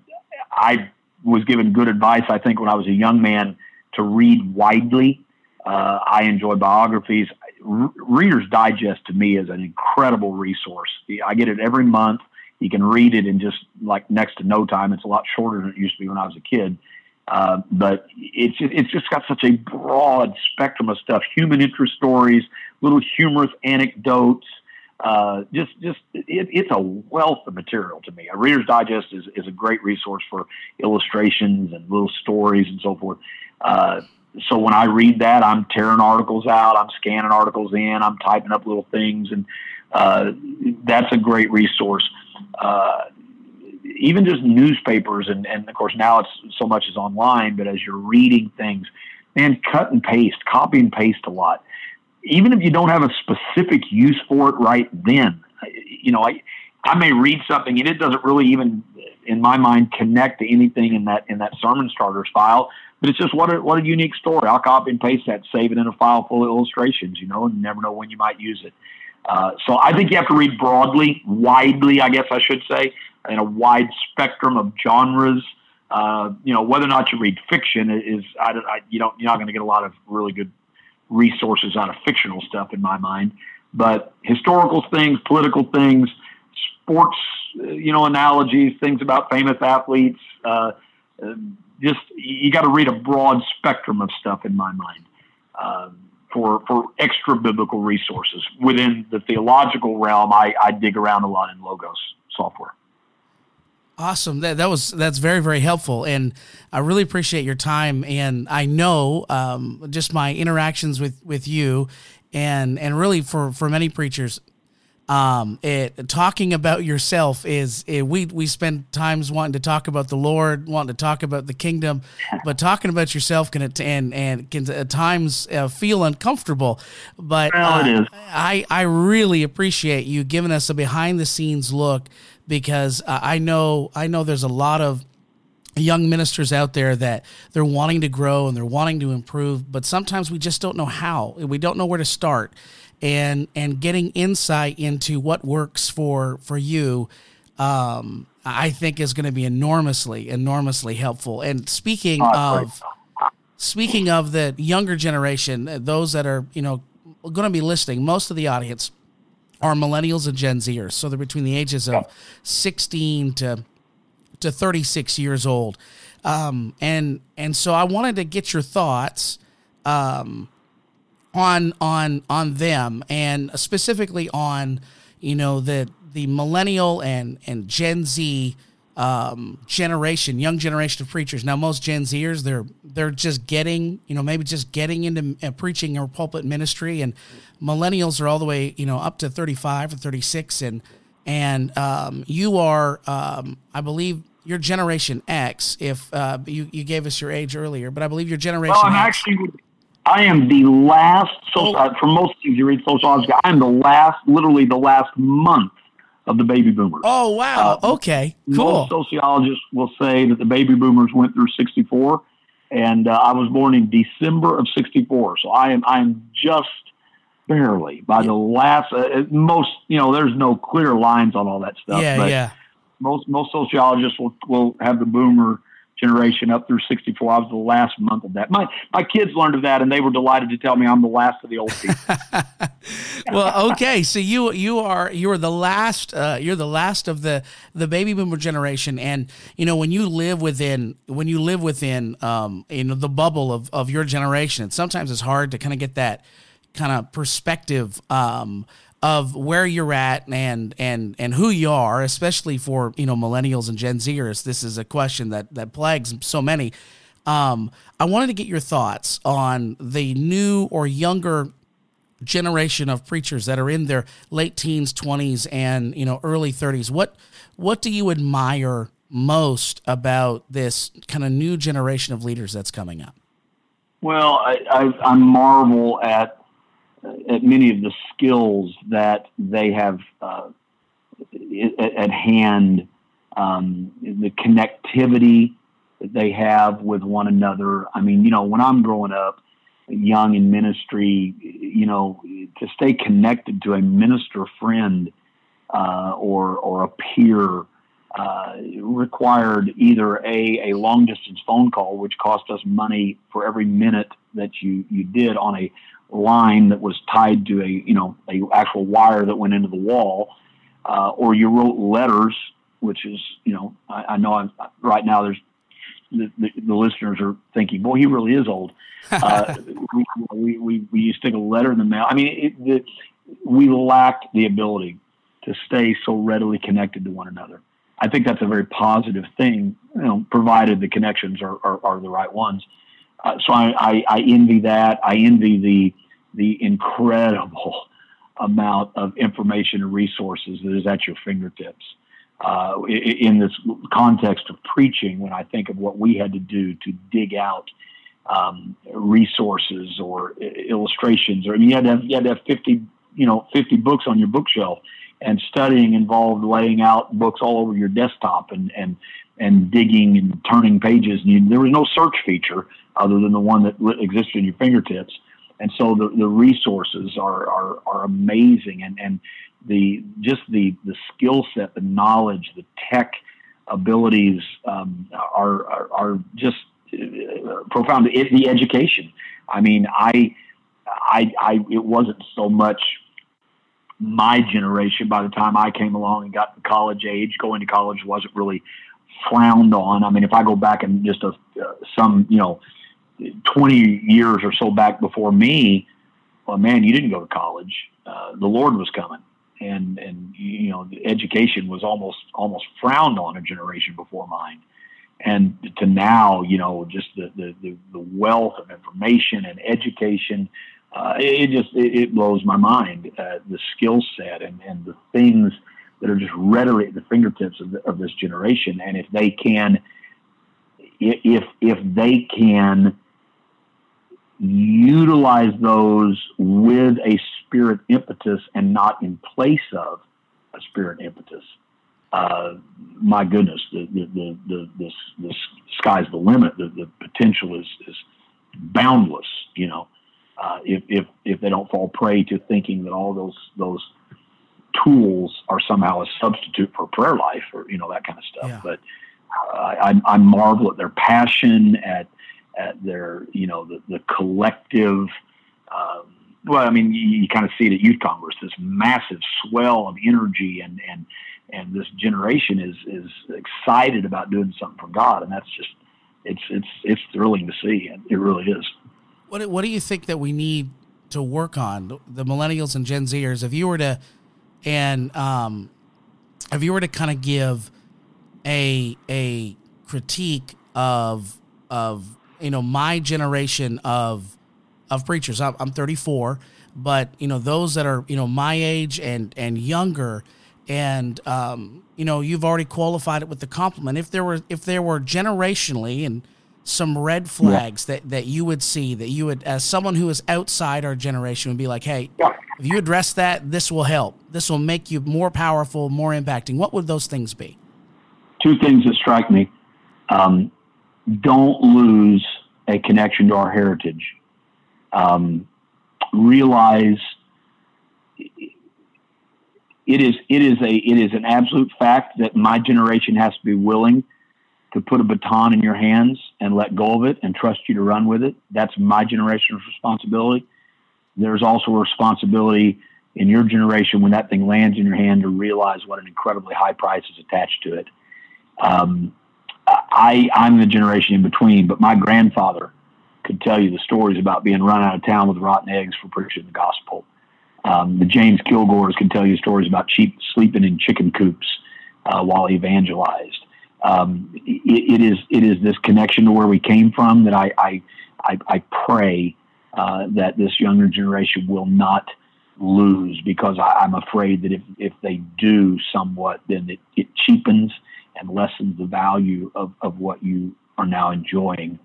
I was given good advice, I think, when I was a young man to read widely. Uh, I enjoy biographies. Reader's Digest to me is an incredible resource. I get it every month. You can read it in just like next to no time. It's a lot shorter than it used to be when I was a kid. Uh, but it's it's just got such a broad spectrum of stuff: human interest stories, little humorous anecdotes. Uh, just just it, it's a wealth of material to me. A Reader's Digest is, is a great resource for illustrations and little stories and so forth. Uh, so when I read that, I'm tearing articles out, I'm scanning articles in, I'm typing up little things, and uh, that's a great resource. Uh, even just newspapers, and, and of course now it's so much is online, but as you're reading things, man, cut and paste, copy and paste a lot. Even if you don't have a specific use for it right then, you know, I, I may read something and it doesn't really even, in my mind, connect to anything in that in that sermon starters file. But it's just what a what a unique story. I'll copy and paste that, save it in a file full of illustrations. You know, and never know when you might use it. Uh, so I think you have to read broadly, widely, I guess I should say, in a wide spectrum of genres. Uh, you know, whether or not you read fiction is, I, I, you don't, you're not going to get a lot of really good resources out of fictional stuff in my mind. But historical things, political things, sports, you know, analogies, things about famous athletes. Uh, just you got to read a broad spectrum of stuff in my mind uh, for for extra biblical resources within the theological realm. I, I dig around a lot in Logos software. Awesome. That that was that's very very helpful, and I really appreciate your time. And I know um, just my interactions with with you and and really for for many preachers, um, it talking about yourself is it, we we spend times wanting to talk about the Lord, wanting to talk about the kingdom, but talking about yourself can and and can at times uh, feel uncomfortable. But uh, I I really appreciate you giving us a behind the scenes look because uh, I know I know there's a lot of young ministers out there that they're wanting to grow and they're wanting to improve, but sometimes we just don't know how. We don't know where to start and and getting insight into what works for for you um, I think is going to be enormously enormously helpful. And speaking of speaking of the younger generation, those that are you know going to be listening, most of the audience are millennials and Gen Zers, so they're between the ages of sixteen to to thirty six years old. Um, and and so I wanted to get your thoughts um, on on on them and specifically on you know the the millennial and and Gen Z um, generation, young generation of preachers. Now, most Gen Zers, they're they're just getting, you know, maybe just getting into uh, preaching or pulpit ministry, and millennials are all the way, you know, up to thirty five or thirty six, and and um, you are, um, I believe, your Generation X. If uh, you you gave us your age earlier, but I believe your Generation. Well, I'm X, actually I am the last, so, uh, for most of you read sociology, I'm the last, literally the last month of the baby boomers. Oh, wow. Uh, okay, cool. Most sociologists will say that the baby boomers went through 64, and uh, I was born in December of 64. So I am, I am just barely by yeah. the last, uh, uh, most, you know, there's no clear lines on all that stuff. Yeah, yeah. Most, most sociologists will, will have the boomer generation up through 64. I was the last month of that. My my kids learned of that, and they were delighted to tell me I'm the last of the old people. well, okay, so you you are you are the last uh, you're the last of the the baby boomer generation, and you know when you live within when you live within um, you know the bubble of of your generation, sometimes it's hard to kind of get that kind of perspective um, of where you're at and and and who you are, especially for you know millennials and Gen Zers. This is a question that that plagues so many. Um, I wanted to get your thoughts on the new or younger generation of preachers that are in their late teens, twenties, and you know early thirties. What what do you admire most about this kind of new generation of leaders that's coming up? Well, I, I, I marvel at at many of the skills that they have uh, at, at, hand, um, the connectivity that they have with one another. I mean, you know, when I'm growing up, young in ministry, you know, to stay connected to a minister friend uh, or or a peer uh, required either a a long distance phone call, which cost us money for every minute that you you did on a line that was tied to a you know a actual wire that went into the wall, uh, or you wrote letters, which is you know I, I know I'm, right now there's the, the, the, listeners are thinking, boy, he really is old. Uh, we, we, we, we used to stick a letter in the mail. I mean, it, the, we lacked the ability to stay so readily connected to one another. I think that's a very positive thing, you know, provided the connections are, are, are the right ones. Uh, so I, I, I, envy that. I envy the the incredible amount of information and resources that is at your fingertips. Uh, in this context of preaching, when I think of what we had to do to dig out um, resources or illustrations, or I mean, you had to have, you had to have fifty, you know, fifty books on your bookshelf, and studying involved laying out books all over your desktop and and and digging and turning pages. And you, there was no search feature other than the one that existed in your fingertips and so the, the resources are, are, are amazing and, and the just the the skill set the knowledge the tech abilities um, are, are, are just profound. profound the education i mean I, I i it wasn't so much my generation by the time i came along and got to college age going to college wasn't really frowned on i mean if i go back and just a, uh, some you know 20 years or so back before me, well, man, you didn't go to college. Uh, the Lord was coming, and and you know, education was almost almost frowned on a generation before mine. And to now, you know, just the the, the, the wealth of information and education uh, it, just it, it, blows my mind uh, the skill set and, and the things that are just readily at the fingertips of, the, of this generation. And if they can, if if they can utilize those with a spirit impetus and not in place of a spirit impetus, uh, my goodness, the the, the the the the sky's the limit. The, the potential is is boundless. You know, uh, if if if they don't fall prey to thinking that all those those tools are somehow a substitute for prayer life or you know that kind of stuff. Yeah. But uh, I, I marvel at their passion, at at their you know the the collective. Um, well, I mean, you, you kind of see it at Youth Congress, this massive swell of energy, and and and this generation is is excited about doing something for God, and that's just it's it's it's thrilling to see. and It really is. What what do you think that we need to work on the millennials and Gen Zers? If you were to and um, if you were to kind of give a a critique of of you know my generation of of preachers, I'm, I'm 34, but you know those that are you know my age and and younger, and um, you know you've already qualified it with the compliment. If there were if there were generationally and some red flags yeah. that, that you would see that you would as someone who is outside our generation would be like hey yeah. if you address that this will help. This will make you more powerful more impacting. What would those things be? Two things that strike me. Um, don't lose a connection to our heritage. Um, realize it is it is a it is an absolute fact that my generation has to be willing to put a baton in your hands and let go of it and trust you to run with it. That's my generation's responsibility. There's also a responsibility in your generation when that thing lands in your hand to realize what an incredibly high price is attached to it. Um, I, I'm the generation in between, but my grandfather could tell you the stories about being run out of town with rotten eggs for preaching the gospel. Um, the James Kilgores can tell you stories about cheap sleeping in chicken coops uh, while he evangelized um, it, it is it is this connection to where we came from that I I, I, I pray uh, that this younger generation will not lose because I, am afraid that if, if they do somewhat, then it, it cheapens and lessens the value of, of what you are now enjoying.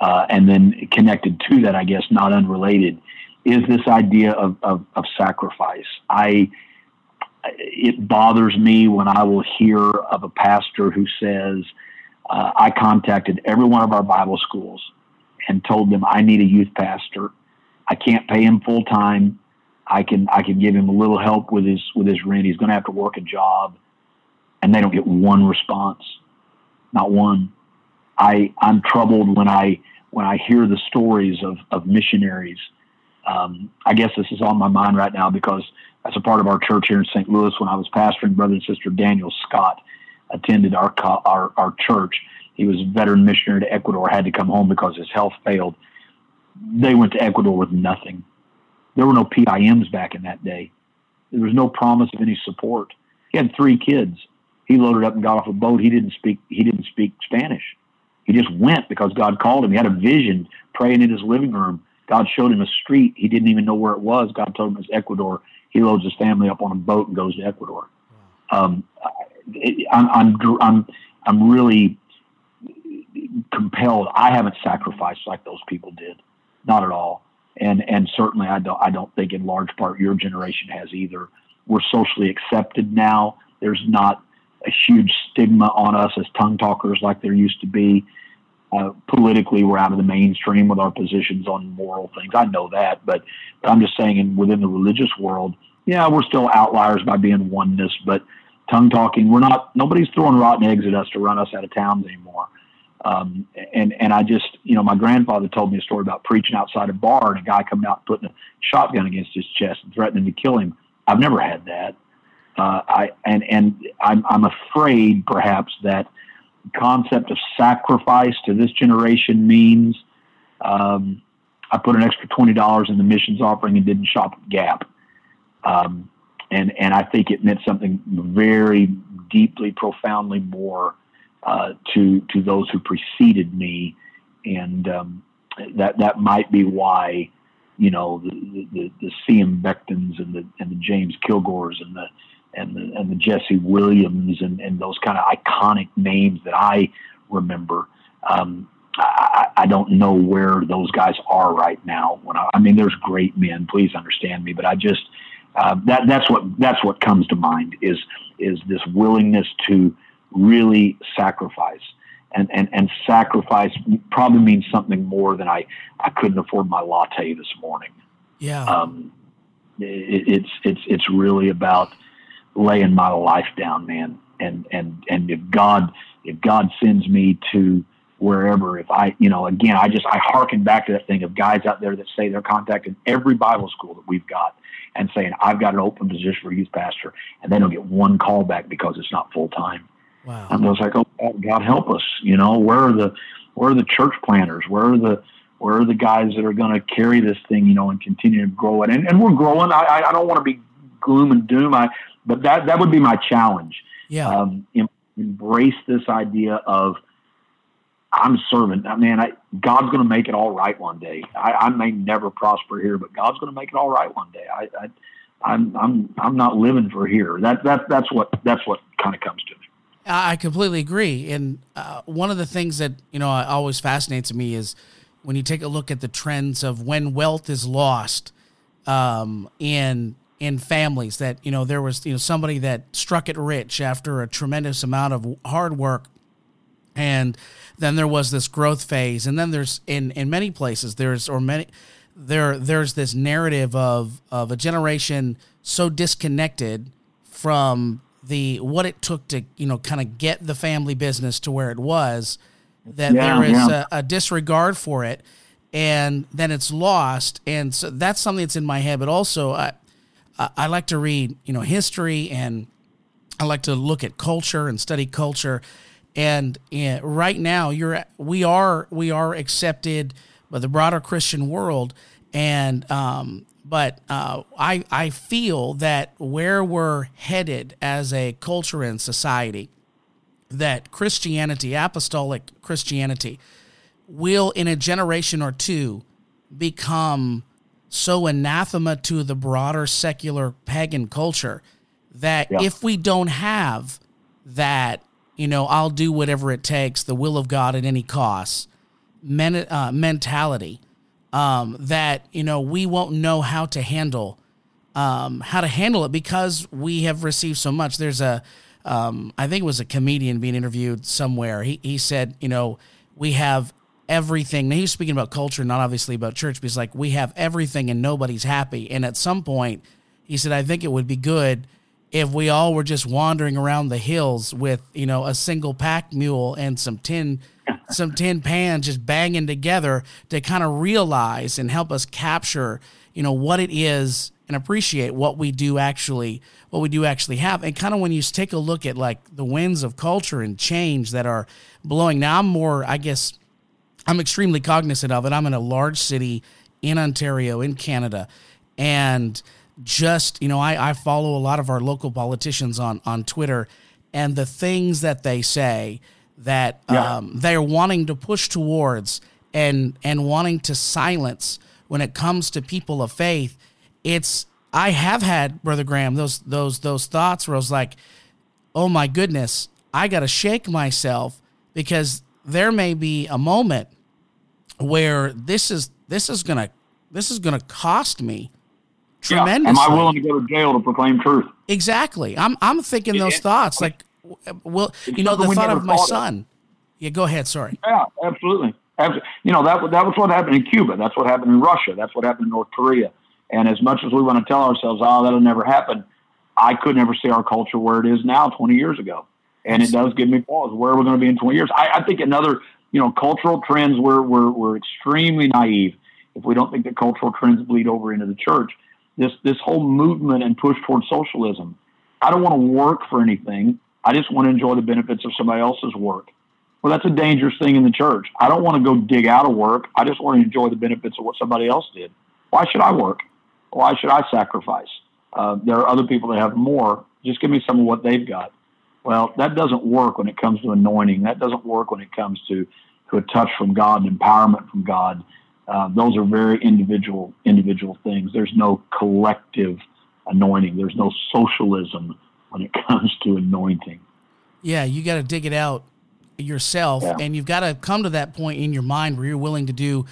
Uh, and then connected to that, I guess, not unrelated, is this idea of, of, of sacrifice. I it bothers me when I will hear of a pastor who says, uh, I contacted every one of our Bible schools and told them I need a youth pastor. I can't pay him full time. I can I can give him a little help with his with his rent. He's going to have to work a job, and they don't get one response, not one. I I'm troubled when I when I hear the stories of of missionaries. Um, I guess this is on my mind right now because as a part of our church here in St. Louis when I was pastoring. Brother and Sister Daniel Scott attended our our, our church. He was a veteran missionary to Ecuador, had to come home because his health failed. They went to Ecuador with nothing. There were no PIMs back in that day. There was no promise of any support. He had three kids. He loaded up and got off a boat. He didn't speak. He didn't speak Spanish. He just went because God called him. He had a vision, praying in his living room. God showed him a street. He didn't even know where it was. God told him it was Ecuador he loads his family up on a boat and goes to Ecuador. Um, it, I'm, I'm, I'm, I'm really compelled. I haven't sacrificed like those people did, not at all. And, and certainly I don't, I don't think in large part your generation has either. We're socially accepted now. There's not a huge stigma on us as tongue talkers like there used to be. Uh, politically, we're out of the mainstream with our positions on moral things. I know that, but, I'm just saying, in, within the religious world, yeah, we're still outliers by being oneness, but tongue talking, we're not. Nobody's throwing rotten eggs at us to run us out of towns anymore. Um, and and I just, you know, my grandfather told me a story about preaching outside a bar and a guy coming out and putting a shotgun against his chest and threatening to kill him. I've never had that. Uh, I and and I'm I'm afraid perhaps that concept of sacrifice to this generation means um, I put an extra twenty dollars in the missions offering and didn't shop at Gap. Um, and and I think it meant something very deeply, profoundly more uh, to to those who preceded me, and um, that that might be why you know, the the, the C.M. Becktons and the and the James Kilgores and the and the and the Jesse Williams and, and those kind of iconic names that I remember. Um, I, I don't know where those guys are right now. When I, I mean, there's great men. Please understand me, but I just uh, that that's what that's what comes to mind is is this willingness to really sacrifice and, and, and sacrifice probably means something more than I, I couldn't afford my latte this morning. Yeah. Um, it, it's, it's, it's really about laying my life down, man. And, and, and if God, if God sends me to wherever, if I, you know, again, I just, I hearken back to that thing of guys out there that say they're contacting every Bible school that we've got and saying, I've got an open position for youth pastor. And they don't get one call back because it's not full time. Wow. And I was like, oh, God help us. You know, where are the, where are the church planters? Where are the, where are the guys that are going to carry this thing, you know, and continue to grow it? And, and we're growing. I, I don't want to be gloom and doom. I, but that, that would be my challenge. Yeah. Um, em- embrace this idea of I'm serving. I mean, I, God's going to make it all right one day. I, I may never prosper here, but God's going to make it all right one day. I, I, I'm, I'm, I'm not living for here. That, that, that's what, that's what kind of comes to me. I completely agree. And uh, one of the things that you know always fascinates me is when you take a look at the trends of when wealth is lost um, in in families. That you know there was you know somebody that struck it rich after a tremendous amount of hard work, and then there was this growth phase, and then there's in in many places there's or many there there's this narrative of of a generation so disconnected from the what it took to you know kind of get the family business to where it was that Yeah, there is yeah. a, a disregard for it and then it's lost and so that's something that's in my head but also I, I like to read you know history and I like to look at culture and study culture. And uh, right now you're we are we are accepted by the broader Christian world. And um but uh, I I feel that where we're headed as a culture and society that Christianity apostolic Christianity will in a generation or two become so anathema to the broader secular pagan culture that Yeah. if we don't have that, you know, I'll do whatever it takes, the will of God at any cost men, uh, mentality, um, that, you know, we won't know how to handle um, how to handle it because we have received so much. There's a, um, I think it was a comedian being interviewed somewhere. He, he said, you know, we have everything. Now, he was speaking about culture, not obviously about church, he's like, we have everything and nobody's happy. And at some point, he said, I think it would be good if we all were just wandering around the hills with, you know, a single pack mule and some tin some tin pans just banging together to kind of realize and help us capture, you know, what it is and appreciate what we do actually what we do actually have. And kind of when you take a look at like the winds of culture and change that are blowing. Now I'm more, I guess, I'm extremely cognizant of it. I'm in a large city in Ontario, in Canada, and just you know, I, I follow a lot of our local politicians on on Twitter, and the things that they say that Yeah. um, they're wanting to push towards and and wanting to silence when it comes to people of faith. It's I have had brother Graham those those those thoughts where I was like, oh my goodness, I got to shake myself because there may be a moment where this is this is gonna this is gonna cost me Yeah. tremendously. Am I willing to go to jail to proclaim truth? Exactly. I'm I'm thinking those It- thoughts like, well, you know, the thought of my son. Yeah, go ahead. Sorry. Yeah, absolutely. Absolutely. You know, that, that was what happened in Cuba. That's what happened in Russia. That's what happened in North Korea. And as much as we want to tell ourselves, oh, that'll never happen, I could never see our culture where it is now 20 years ago. And it does give me pause. Where are we going to be in 20 years? I, I think another, you know, cultural trends, we're, we're, we're extremely naive if we don't think that cultural trends bleed over into the church. This, this whole movement and push towards socialism. I don't want to work for anything. I just want to enjoy the benefits of somebody else's work. Well, that's a dangerous thing in the church. I don't want to go dig out of work. I just want to enjoy the benefits of what somebody else did. Why should I work? Why should I sacrifice? Uh, there are other people that have more. Just give me some of what they've got. Well, that doesn't work when it comes to anointing. That doesn't work when it comes to, to a touch from God and empowerment from God. Uh, those are very individual individual things. There's no collective anointing. There's no socialism when it comes to anointing. Yeah, you got to dig it out yourself, yeah. and you've got to come to that point in your mind where you're willing to do,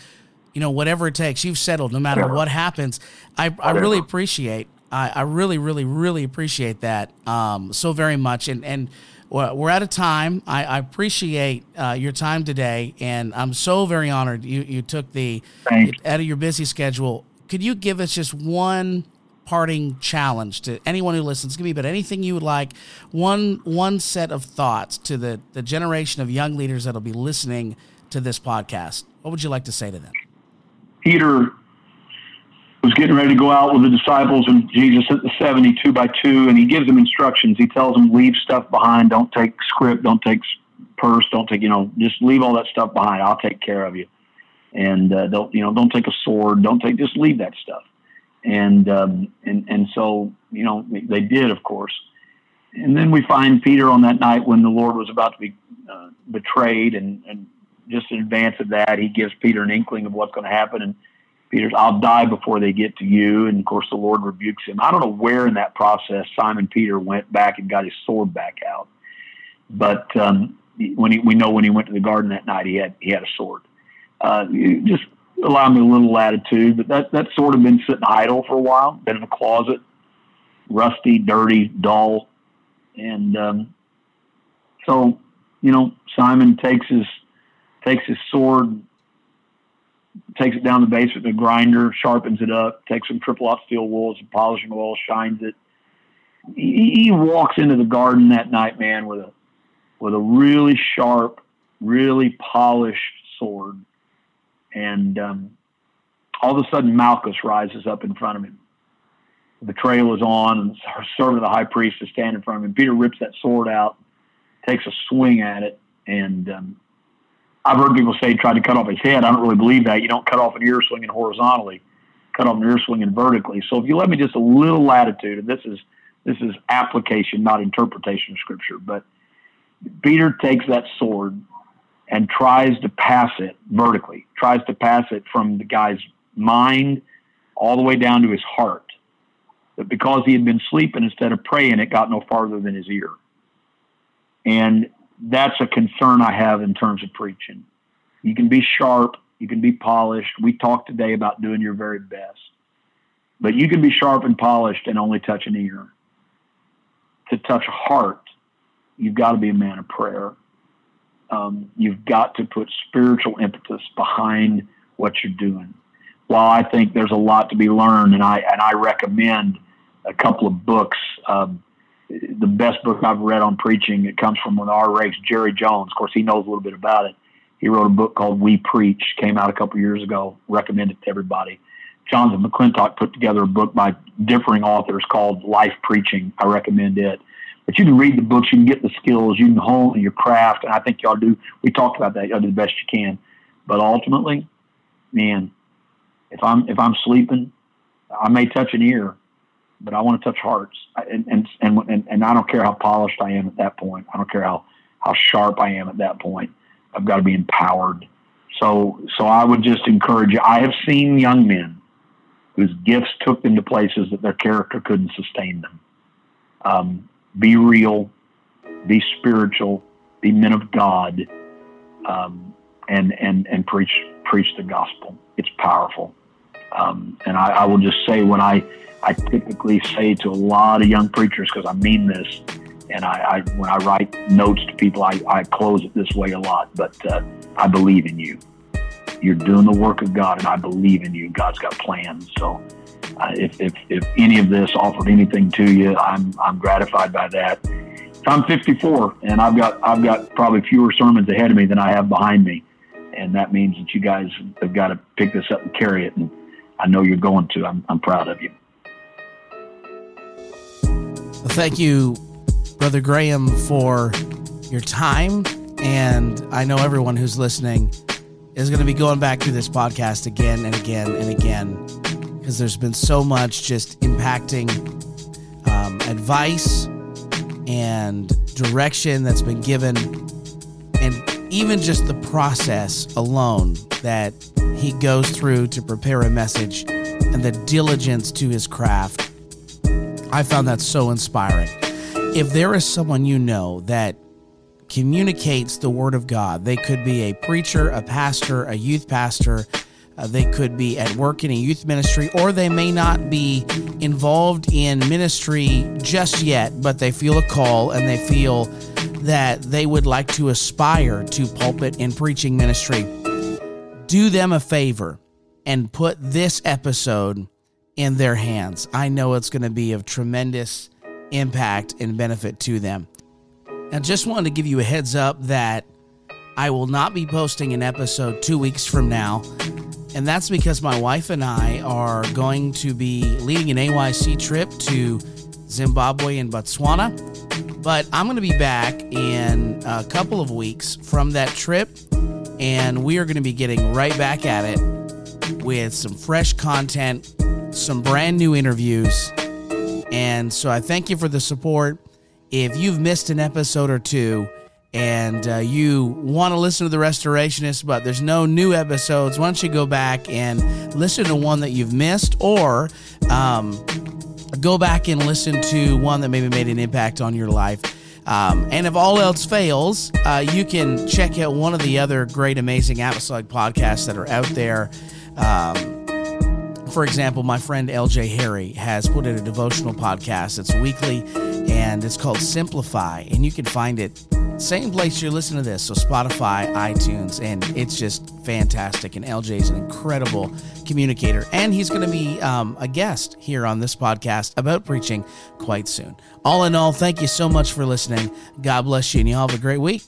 you know, whatever it takes. You've settled, no matter what happens. I, I really appreciate. I, I really, really, really appreciate that um, so very much, and and we're out of time. I, I appreciate uh, your time today, and I'm so very honored you, you took the Thanks. out of your busy schedule. Could you give us just one parting challenge to anyone who listens? Give me but anything you would like. One one set of thoughts to the the generation of young leaders that'll be listening to this podcast. What would you like to say to them? Peter was getting ready to go out with the disciples, and Jesus at the 72 by 2, and he gives them instructions. He tells them, leave stuff behind. Don't take script. Don't take purse. Don't take, you know, just leave all that stuff behind. I'll take care of you. And uh, don't, you know, don't take a sword. Don't take, just leave that stuff. And, um, and, and so, you know, they did, of course. And then we find Peter on that night when the Lord was about to be uh, betrayed, and, and just in advance of that, he gives Peter an inkling of what's going to happen. And Peter's, I'll die before they get to you. And of course, the Lord rebukes him. I don't know where in that process Simon Peter went back and got his sword back out. But um, when he, we know when he went to the garden that night, he had he had a sword. Uh, just allow me a little latitude, but that that sword had been sitting idle for a while, been in a closet, rusty, dirty, dull, and um, so you know Simon takes his takes his sword takes it down the basement, the grinder sharpens it up, takes some triple aught steel wool, some polishing oil, shines it. He, he walks into the garden that night, man, with a with a really sharp, really polished sword, and um, all of a sudden Malchus rises up in front of him. The betrayal is on, and the servant of the high priest is standing in front of him. Peter rips that sword out, takes a swing at it, and um, I've heard people say he tried to cut off his head. I don't really believe that. You don't cut off an ear swinging horizontally, cut off an ear swinging vertically. So if you let me just a little latitude, and this is this is application, not interpretation of scripture, but Peter takes that sword and tries to pass it vertically, tries to pass it from the guy's mind all the way down to his heart. But because he had been sleeping instead of praying, it got no farther than his ear. And that's a concern I have in terms of preaching. You can be sharp, you can be polished. We talked today about doing your very best, but you can be sharp and polished and only touch an ear. To touch a heart, you've got to be a man of prayer. Um, you've got to put spiritual impetus behind what you're doing. While I think there's a lot to be learned, and I and I recommend a couple of books. Um, the best book I've read on preaching. It comes from one of our race, Jerry Jones. Of course, he knows a little bit about it. He wrote a book called We Preach, came out a couple years ago. Recommend it to everybody. Jonathan McClintock put together a book by differing authors called Life Preaching. I recommend it. But you can read the books, you can get the skills, you can hone your craft, and I think y'all do. We talked about that. Y'all do the best you can. But ultimately, man, if I'm if I'm sleeping, I may touch an ear, but I want to touch hearts. And, and, and, and, I don't care how polished I am at that point. I don't care how, how sharp I am at that point. I've got to be empowered. So, so I would just encourage you. I have seen young men whose gifts took them to places that their character couldn't sustain them. Um, be real, be spiritual, be men of God, um, and, and, and preach, preach the gospel. It's powerful. Um, and I, I will just say when I, I typically say to a lot of young preachers, because I mean this, and I, I, when I write notes to people, I, I close it this way a lot, but uh, I believe in you. You're doing the work of God, and I believe in you. God's got plans. So uh, if, if, if any of this offered anything to you, I'm, I'm gratified by that. I'm 54, and I've got, I've got probably fewer sermons ahead of me than I have behind me. And that means that you guys have got to pick this up and carry it. And I know you're going to. I'm, I'm proud of you. Thank you, Brother Graham, for your time. And I know everyone who's listening is going to be going back to this podcast again and again and again because there's been so much just impacting um, advice and direction that's been given. Even just the process alone that he goes through to prepare a message and the diligence to his craft. I found that so inspiring. If there is someone you know that communicates the word of God, they could be a preacher, a pastor, a youth pastor, uh, they could be at work in a youth ministry, or they may not be involved in ministry just yet, but they feel a call and they feel that they would like to aspire to pulpit and preaching ministry. Do them a favor and put this episode in their hands. I know it's going to be of tremendous impact and benefit to them. I just wanted to give you a heads up that I will not be posting an episode two weeks from now. And that's because my wife and I are going to be leading an AYC trip to Zimbabwe and Botswana. But I'm going to be back in a couple of weeks from that trip. And we are going to be getting right back at it with some fresh content, some brand new interviews. And so I thank you for the support. If you've missed an episode or two, and uh, you want to listen to the restorationist but there's no new episodes why don't you go back and listen to one that you've missed or um, go back and listen to one that maybe made an impact on your life. Um, and if all else fails uh, you can check out one of the other great amazing apostolic podcasts that are out there. Um, for example, my friend LJ Harry has put in a devotional podcast. It's weekly and it's called Simplify, and you can find it same place you're listening to this. So Spotify, iTunes, and it's just fantastic. And LJ is an incredible communicator, and he's going to be um, a guest here on this podcast about preaching quite soon. All in all, thank you so much for listening. God bless you, and you all have a great week.